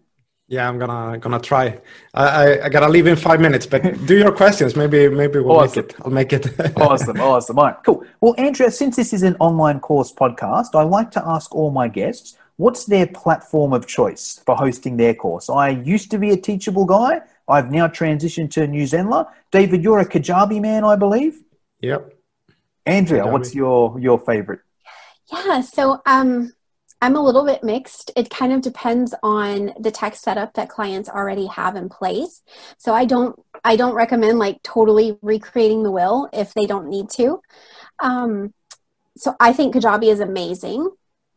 yeah, I'm gonna gonna try. I, I, I, gotta leave in five minutes, but do your questions. Maybe maybe we'll awesome. make it. I'll make it. awesome, awesome. All right, cool. Well, Andrea, since this is an online course podcast, I like to ask all my guests what's their platform of choice for hosting their course. I used to be a Teachable guy. I've now transitioned to New Zenler. David, you're a Kajabi man, I believe. Yep. Andrea, Kajabi. what's your your favorite? Yeah, so um, I'm a little bit mixed. It kind of depends on the tech setup that clients already have in place. So I don't I don't recommend like totally recreating the will if they don't need to. Um, so I think Kajabi is amazing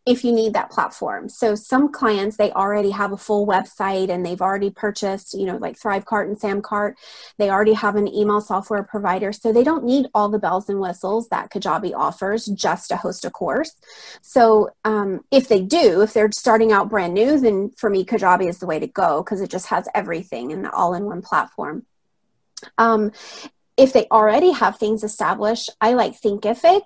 if you need that platform. So some clients they already have a full website and they've already purchased, you know, like Thrivecart and Samcart. They already have an email software provider, so they don't need all the bells and whistles that Kajabi offers just to host a course. So um, if they do, if they're starting out brand new, then for me Kajabi is the way to go because it just has everything in the all-in-one platform. Um, if they already have things established, I like Thinkific.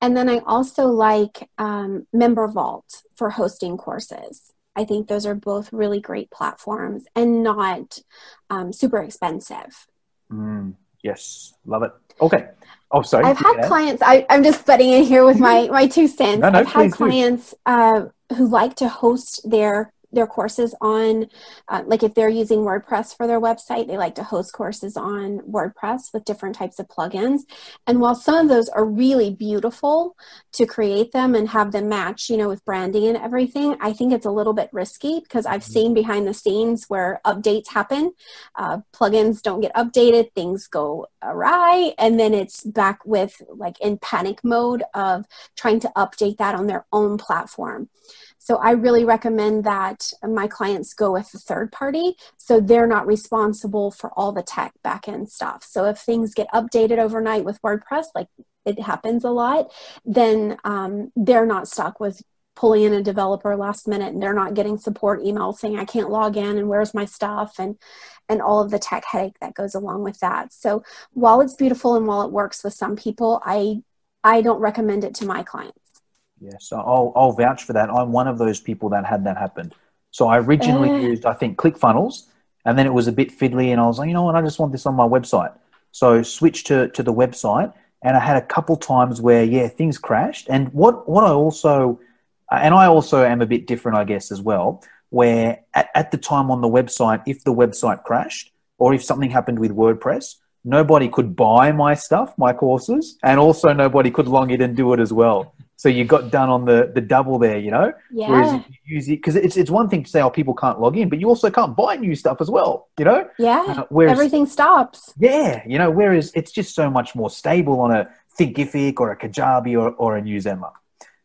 And then I also like um, MemberVault for hosting courses. I think those are both really great platforms and not um, super expensive. Mm, yes, love it. Okay. Oh, sorry. I've had yeah. clients, I, am just butting in here with my, my two cents. No, no, I've had clients uh, who like to host their their courses on uh, like if they're using wordpress for their website they like to host courses on wordpress with different types of plugins. And while some of those are really beautiful to create them and have them match you know with branding and everything i think it's a little bit risky because i've mm-hmm. seen behind the scenes where updates happen. Uh, plugins don't get updated things go awry and then it's back with like in panic mode of trying to update that on their own platform so I really recommend that my clients go with a third party so they're not responsible for all the tech backend stuff. So if things get updated overnight with WordPress, like it happens a lot, then um, they're not stuck with pulling in a developer last minute and they're not getting support emails saying I can't log in and where's my stuff and and all of the tech headache that goes along with that. So while it's beautiful and while it works with some people, I I don't recommend it to my clients. Yes, I'll, I'll vouch for that. I'm one of those people that had that happen. So I originally uh. used, I think, ClickFunnels, and then it was a bit fiddly, and I was like, you know what, I just want this on my website. So switched to, to the website, and I had a couple times where, yeah, things crashed. And what, what I also, and I also am a bit different, I guess, as well, where at, at the time on the website, if the website crashed or if something happened with WordPress, nobody could buy my stuff, my courses, and also nobody could log in and do it as well. So you got done on the, the double there, you know? Yeah. Whereas if you use it, because it's, it's one thing to say, oh, people can't log in, but you also can't buy new stuff as well, you know? Yeah. Uh, whereas, Everything stops. yeah, you know, whereas it's just so much more stable on a Thinkific or a Kajabi or, or a New Zenler.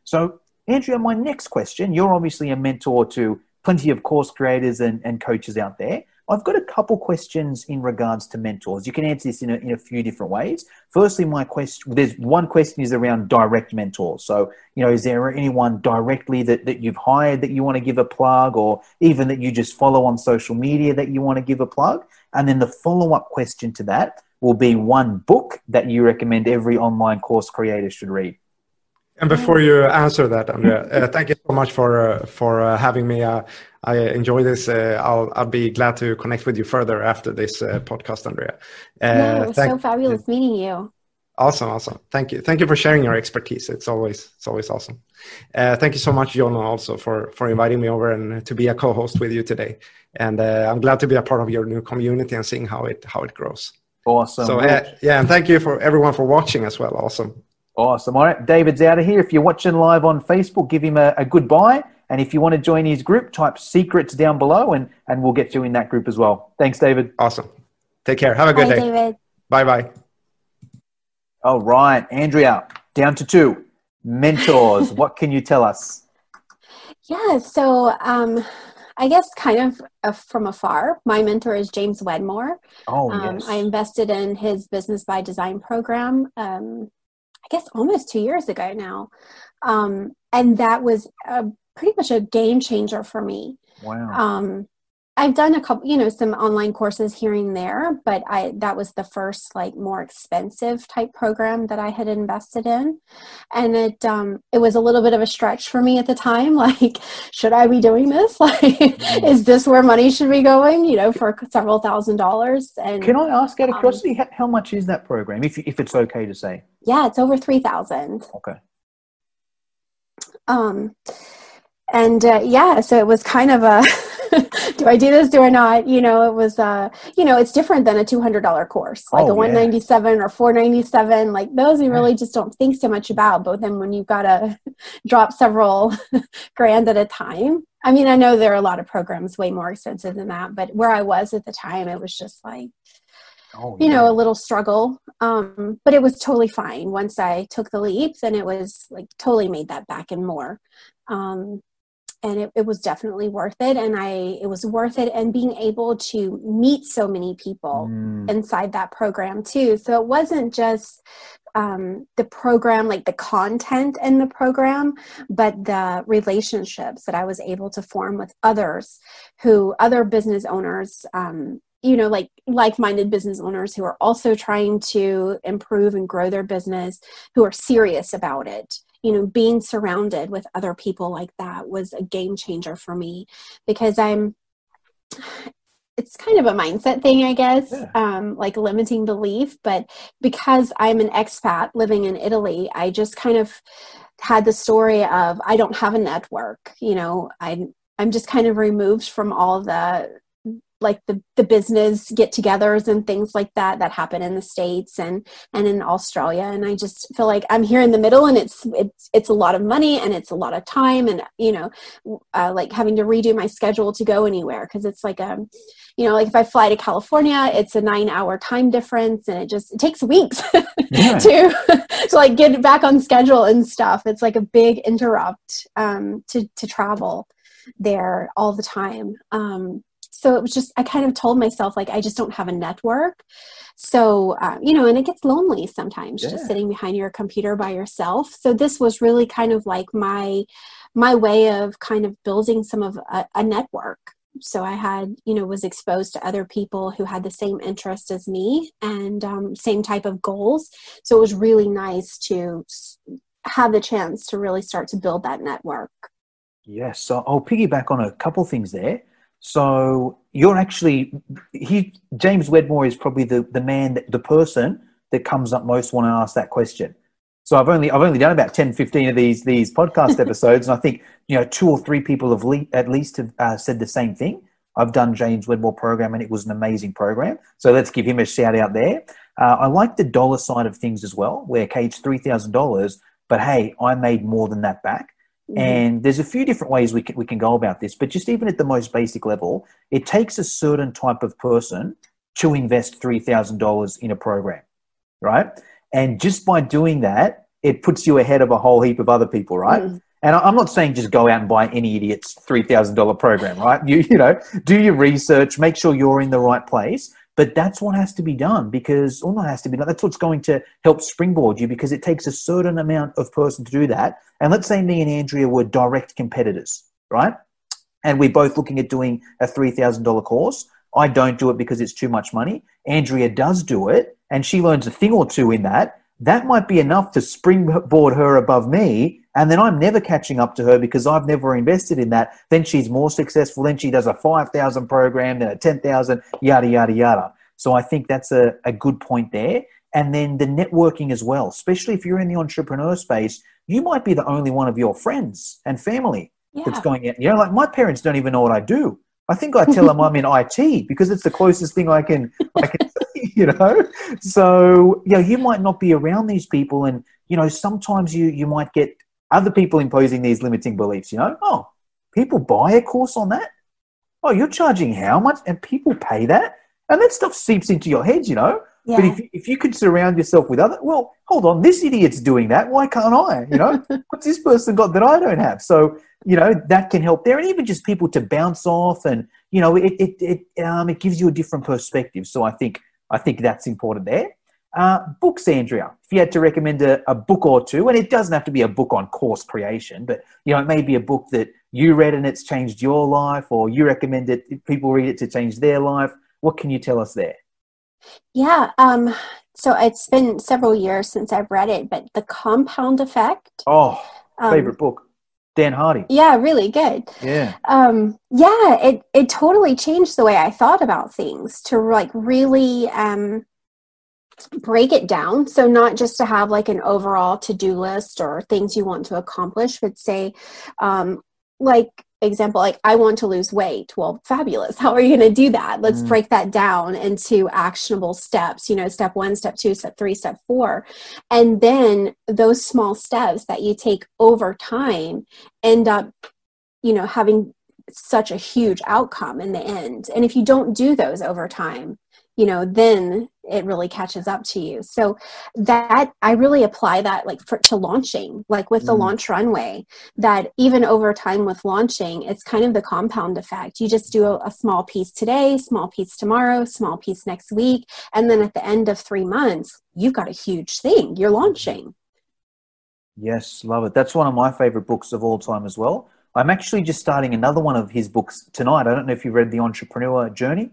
So, Andrea, my next question you're obviously a mentor to plenty of course creators and, and coaches out there. I've got a couple questions in regards to mentors. You can answer this in a, in a few different ways. Firstly, my question there's one question is around direct mentors. So, you know, is there anyone directly that, that you've hired that you want to give a plug, or even that you just follow on social media that you want to give a plug? And then the follow up question to that will be one book that you recommend every online course creator should read. And before you answer that, Andrea, uh, thank you so much for uh, for uh, having me. Uh, I enjoy this. Uh, I'll I'll be glad to connect with you further after this uh, podcast, Andrea. yeah, it was so fabulous meeting you. Awesome, awesome. Thank you, thank you for sharing your expertise. It's always it's always awesome. thank you so much, Jono, also for for inviting me over and to be a co-host with you today. And I'm glad to be a part of your new community and seeing how it how it grows. Awesome. So yeah, and thank you for everyone for watching as well. Awesome. Awesome. All right, David's out of here. If you're watching live on Facebook, give him a, a goodbye. And if you want to join his group, type secrets down below and, and we'll get you in that group as well. Thanks, David. Awesome. Take care. Have a good Bye, day. David. Bye bye. All right, Andrea, down to two. Mentors, what can you tell us? Yeah, so um, I guess kind of uh, from afar, my mentor is James Wedmore. Oh, Um, yes. I invested in his Business by Design program, um, I guess almost two years ago now. Um, and that was a, pretty much a game changer for me. wow. Um, I've done a couple, you know, some online courses here and there, but I that was the first like more expensive type program that I had invested in, and it um, it was a little bit of a stretch for me at the time. Like, should I be doing this? Like, is this where money should be going? You know, for several thousand dollars. And Can I ask out of um, curiosity, how, how much is that program, if, if it's okay to say? yeah, it's over three thousand. Okay. um and uh, yeah so it was kind of a do i do this do i not you know it was uh you know it's different than a $200 course like Oh, a yeah. 197 or 497 like those you really just don't think so much about but then when you've got to drop several grand at a time i mean i know there are a lot of programs way more expensive than that but where i was at the time it was just like Oh, you yeah. know a little struggle um, but it was totally fine once i took the leap then it was like totally made that back and more um, and it, it was definitely worth it and i it was worth it and being able to meet so many people Mm, inside that program too. So it wasn't just um, the program like the content in the program but the relationships that i was able to form with others who other business owners um, you know like like-minded business owners who are also trying to improve and grow their business who are serious about it you know being surrounded with other people like that was a game changer for me because i'm it's kind of a mindset thing i guess Yeah. um, like limiting belief but because i'm an expat living in italy i just kind of had the story of i don't have a network you know i i'm just kind of removed from all the like the, the business get-togethers and things like that that happen in the states and and in australia. And i just feel like i'm here in the middle and it's it's it's a lot of money and it's a lot of time and you know uh, like having to redo my schedule to go anywhere because it's like a you know like if i fly to california it's a nine hour time difference and it just it takes weeks Yeah. to to like get back on schedule and stuff. It's like a big interrupt um to to travel there all the time. Um so it was just i kind of told myself like i just don't have a network. So uh, you know and it gets lonely sometimes Yeah. just sitting behind your computer by yourself. So this was really kind of like my my way of kind of building some of a, a network. So i had you know was exposed to other people who had the same interest as me and um, same type of goals. So it was really nice to have the chance to really start to build that network. Yes, so I'll piggyback on a couple things there. So you're actually he James Wedmore is probably the the man that, the person that comes up most when I ask that question. So I've only I've only done about 10, 15 of these these podcast episodes, and I think you know two or three people have le- at least have uh, said the same thing. I've done James Wedmore program, and it was an amazing program. So let's give him a shout out there. Uh, I like the dollar side of things as well, where Kate three thousand dollars but hey, I made more than that back. Mm-hmm. And there's a few different ways we can, we can go about this, but just even at the most basic level, it takes a certain type of person to invest $3,000 in a program, right? And just by doing that, it puts you ahead of a whole heap of other people, right? Mm. And I'm not saying just go out and buy any idiot's $3,000 program, right? You, you know, do your research, make sure you're in the right place. But that's what has to be done because, or not has to be done, that's what's going to help springboard you because it takes a certain amount of person to do that. And let's say me and Andrea were direct competitors, right? And we're both looking at doing a $3,000 course. I don't do it because it's too much money. Andrea does do it and she learns a thing or two in that that might be enough to springboard her above me. And then I'm never catching up to her because I've never invested in that. Then she's more successful. Then she does a 5,000 program, then a 10,000, yada, yada, yada. So I think that's a, a good point there. And then the networking as well, especially if you're in the entrepreneur space, you might be the only one of your friends and family yeah. that's going in. You know, like my parents don't even know what I do. I think I tell them I'm in IT because it's the closest thing I can I can you know. So yeah, you might not be around these people, and you know sometimes you you might get other people imposing these limiting beliefs. You know, oh, people buy a course on that. Oh, you're charging how much, and people pay that, and that stuff seeps into your head. You know. Yeah. But if, if you could surround yourself with other, well, hold on, this idiot's doing that. Why can't I? You know, what's this person got that I don't have? So you know that can help there and even just people to bounce off and you know it it it, um, it gives you a different perspective so i think i think that's important there. Uh, books andrea if you had to recommend a, a, book or two and it doesn't have to be a book on course creation but you know it may be a book that you read and it's changed your life or you recommend it people read it to change their life what can you tell us there? Yeah um so it's been several years since i've read it but the compound effect. Oh favorite um, book Darren Hardy. Yeah, really good. Yeah. Um, yeah, it it totally changed the way I thought about things to like really um, break it down. So not just to have like an overall to do list or things you want to accomplish, but say, um, like example like i want to lose weight. Well fabulous. How are you going to do that? Let's mm. break that down into actionable steps you know step one step two step three step four. And then those small steps that you take over time end up you know having such a huge outcome in the end. And if you don't do those over time you know then it really catches up to you. So that i really apply that like for, to launching like with the mm. launch runway that even over time with launching it's kind of the compound effect. You just do a, a small piece today small piece tomorrow small piece next week and then at the end of three months you've got a huge thing. You're launching. Yes love it. That's one of my favorite books of all time as well. I'm actually just starting another one of his books tonight. I don't know if you read the entrepreneur journey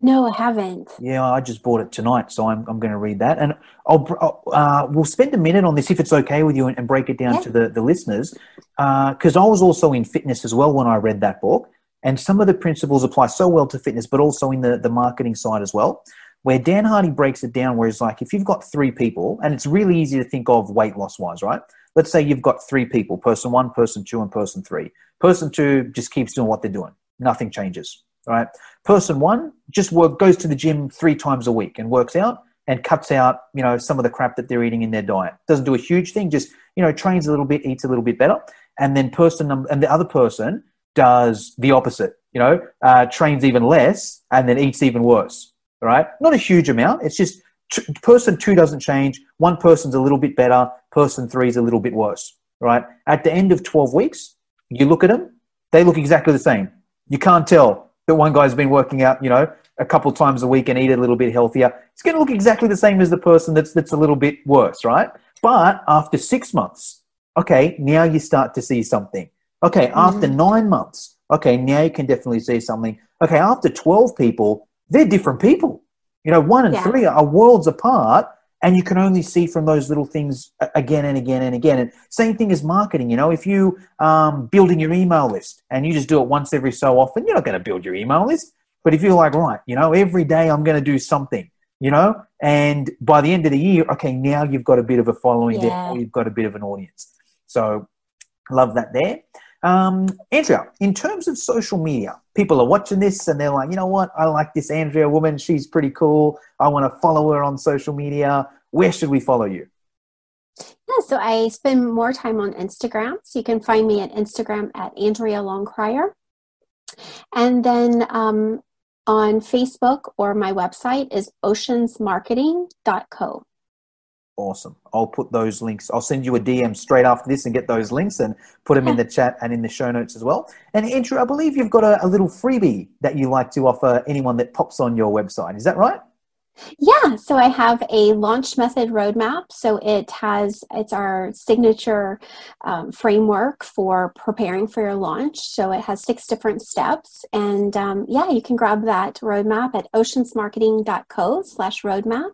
no, I haven't. Yeah, I just bought it tonight, so I'm, I'm going to read that. And I'll, uh, we'll spend a minute on this if it's okay with you and, and break it down yeah. to the, the listeners. Because uh, I was also in fitness as well when I read that book. And some of the principles apply so well to fitness, but also in the, the marketing side as well. Where Darren Hardy breaks it down, where it's like if you've got three people, and it's really easy to think of weight loss wise, right? Let's say you've got three people person one, person two, and person three. Person two just keeps doing what they're doing, nothing changes right? Person one just work, goes to the gym three times a week and works out and cuts out, you know, some of the crap that they're eating in their diet. Doesn't do a huge thing, just, you know, trains a little bit, eats a little bit better. And then person number, and the other person does the opposite, you know, uh, trains even less and then eats even worse, right? Not a huge amount. It's just t- person two doesn't change. One person's a little bit better. Person three is a little bit worse, right? At the end of 12 weeks, you look at them, they look exactly the same. You can't tell that one guy's been working out, you know, a couple times a week and eat a little bit healthier, it's going to look exactly the same as the person that's that's a little bit worse, right? But after six months, okay, now you start to see something. Okay, mm-hmm. after nine months, okay, now you can definitely see something. Okay, after twelve people, they're different people. You know, one and yeah. three are worlds apart, and you can only see from those little things again and again and again. And same thing as marketing you know if you um, building your email list and you just do it once every so often you're not going to build your email list. But if you're like right you know every day i'm going to do something you know and by the end of the year okay now you've got a bit of a following yeah. there you've got a bit of an audience. So love that there um, Andrea, in terms of social media, people are watching this and they're like, you know what? I like this Andrea woman. She's pretty cool. I want to follow her on social media. Where should we follow you? Yeah, so I spend more time on Instagram. So you can find me at Instagram at Andrea Longcrier. And then um, on Facebook or my website is oceansmarketing.co. Awesome. I'll put those links. I'll send you a DM straight after this and get those links and put them in the chat and in the show notes as well. And Andrea, I believe you've got a, a little freebie that you like to offer anyone that pops on your website. Is that right? Yeah, so I have a launch method roadmap. So it has, it's our signature um, framework for preparing for your launch. So it has six different steps. And um, yeah, you can grab that roadmap at oceansmarketing.co slash roadmap.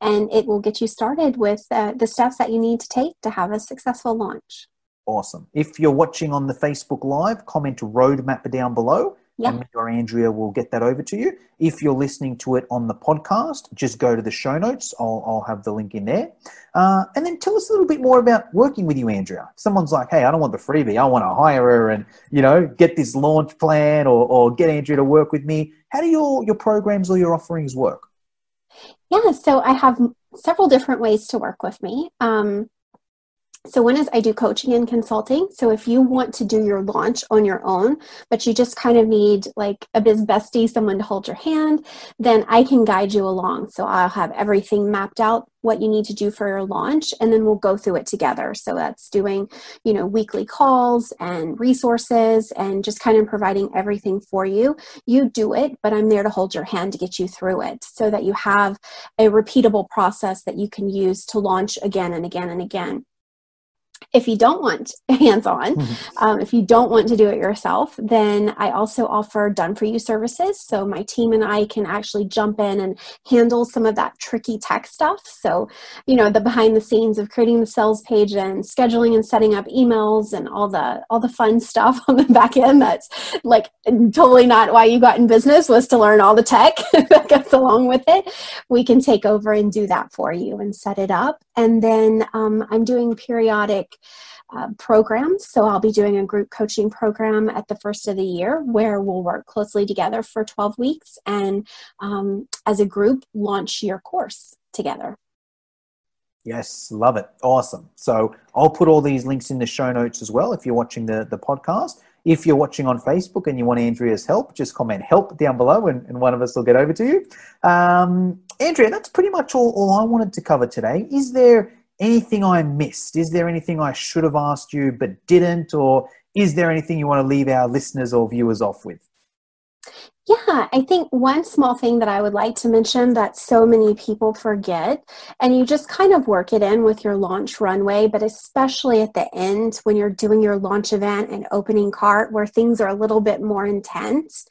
And it will get you started with uh, the steps that you need to take to have a successful launch. Awesome. If you're watching on the Facebook Live, comment roadmap down below yeah. and me or Andrea will get that over to you. If you're listening to it on the podcast, just go to the show notes. I'll, I'll have the link in there. Uh, and then tell us a little bit more about working with you, Andrea. Someone's like, hey, I don't want the freebie. I want to hire her and, you know, get this launch plan or, or get Andrea to work with me. How do your, your programs or your offerings work? Yeah, so I have several different ways to work with me. Um, so one is I do coaching and consulting. So if you want to do your launch on your own, but you just kind of need like a biz bestie, someone to hold your hand, then I can guide you along. So I'll have everything mapped out what you need to do for your launch and then we'll go through it together. So that's doing, you know, weekly calls and resources and just kind of providing everything for you. You do it, but I'm there to hold your hand to get you through it so that you have a repeatable process that you can use to launch again and again and again if you don't want hands on, mm-hmm. um, if you don't want to do it yourself, then I also offer done for you services. So my team and I can actually jump in and handle some of that tricky tech stuff. So, you know, the behind the scenes of creating the sales page and scheduling and setting up emails and all the all the fun stuff on the back end. That's like totally not why you got in business was to learn all the tech that goes along with it. We can take over and do that for you and set it up. And then um, I'm doing periodic uh, programs. So I'll be doing a group coaching program at the first of the year where we'll work closely together for 12 weeks and um, as a group launch your course together. Yes, love it. Awesome. So I'll put all these links in the show notes as well if you're watching the, the podcast. If you're watching on Facebook and you want Andrea's help, just comment help down below and, and one of us will get over to you. Um, Andrea, that's pretty much all, all I wanted to cover today. Is there anything I missed? Is there anything I should have asked you but didn't? Or is there anything you want to leave our listeners or viewers off with? Yeah, I think one small thing that I would like to mention that so many people forget, and you just kind of work it in with your launch runway, but especially at the end when you're doing your launch event and opening cart where things are a little bit more intense.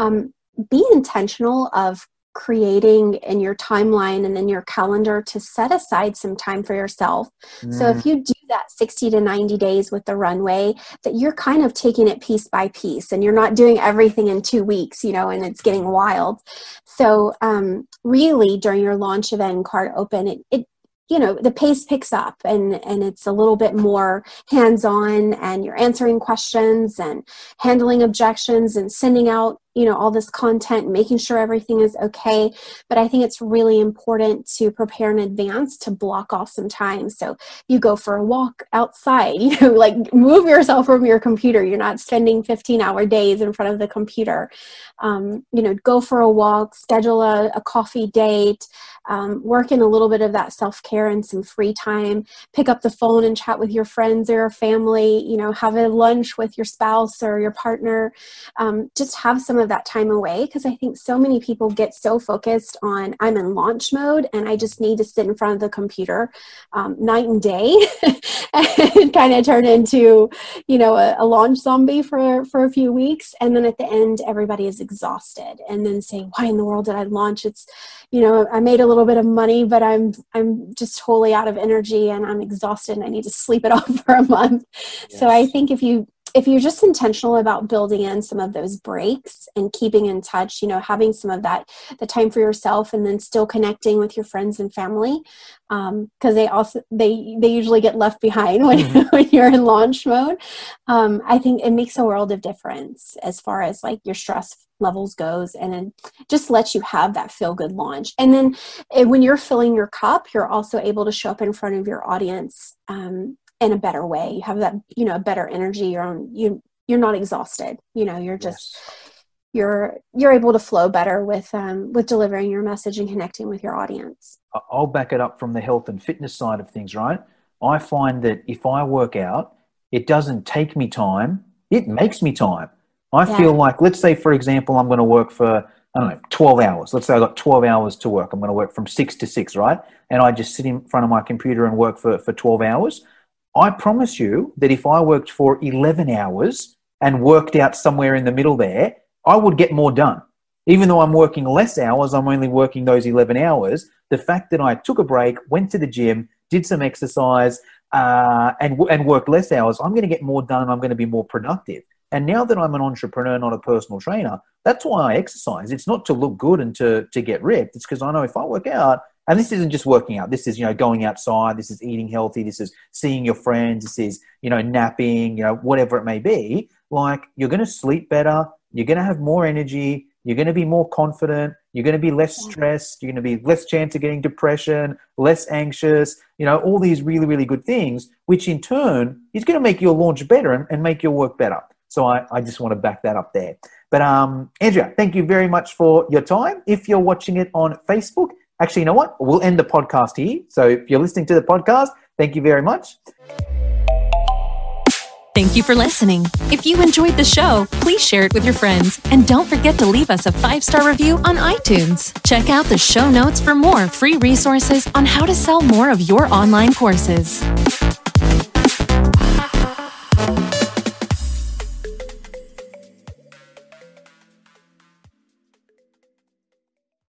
Um, be intentional of creating in your timeline and in your calendar to set aside some time for yourself. Mm. So if mm. you do that 60 to 90 days with the runway, that you're kind of taking it piece by piece and you're not doing everything in two weeks, you know, and it's getting wild. So um, really during your launch event cart open, it, it you know the pace picks up and and it's a little bit more hands on and you're answering questions and handling objections and sending out you know all this content making sure everything is okay. But i think it's really important to prepare in advance to block off some time. So you go for a walk outside you know like move yourself from your computer. You're not spending 15 hour days in front of the computer. Um, you know go for a walk schedule a, a coffee date um, work in a little bit of that self-care and some free time. Pick up the phone and chat with your friends or your family you know have a lunch with your spouse or your partner. Um, just have some of that time away because I think so many people get so focused on I'm in launch mode and I just need to sit in front of the computer um, night and day and kind of turn into you know a, a, launch zombie for for a few weeks and then at the end everybody is exhausted and then saying why in the world did I launch it's you know I made a little bit of money but I'm I'm just totally out of energy and I'm exhausted and I need to sleep it off for a month yes. so I think if you if you're just intentional about building in some of those breaks and keeping in touch, you know, having some of that the time for yourself, and then still connecting with your friends and family, because um, they also they they usually get left behind when, mm-hmm. when you're in launch mode. Um, I think it makes a world of difference as far as like your stress levels goes and it just lets you have that feel good launch and then when you're filling your cup you're also able to show up in front of your audience um, in a better way you have that you know a better energy you're on you you're not exhausted you know you're just yes. you're you're able to flow better with um, with delivering your message and connecting with your audience i'll back it up from the health and fitness side of things right i find that if i work out it doesn't take me time it makes me time i yeah. feel like let's say for example i'm going to work for I don't know, 12 hours. Let's say I've got 12 hours to work. I'm going to work from 6 to 6, right? And I just sit in front of my computer and work for, for 12 hours. I promise you that if I worked for 11 hours and worked out somewhere in the middle there, I would get more done. Even though I'm working less hours, I'm only working those 11 hours. The fact that I took a break, went to the gym, did some exercise, uh, and, and worked less hours, I'm going to get more done I'm going to be more productive. And now that I'm an entrepreneur, not a personal trainer, that's why I exercise. It's not to look good and to, to get ripped. It's because I know if I work out, and this isn't just working out. This is, you know, going outside. This is eating healthy. This is seeing your friends. This is, you know, napping, you know, whatever it may be. Like you're going to sleep better. You're going to have more energy. You're going to be more confident. You're going to be less stressed. You're going to be less chance of getting depression, less anxious, you know, all these really, really good things, which in turn is going to make your launch better and, and make your work better. So I, I just want to back that up there. But um, Andrea, thank you very much for your time. If you're watching it on Facebook, Actually, you know what? We'll end the podcast here. So if you're listening to the podcast, thank you very much. Thank you for listening. If you enjoyed the show, please share it with your friends. And don't forget to leave us a five star review on iTunes. Check out the show notes for more free resources on how to sell more of your online courses.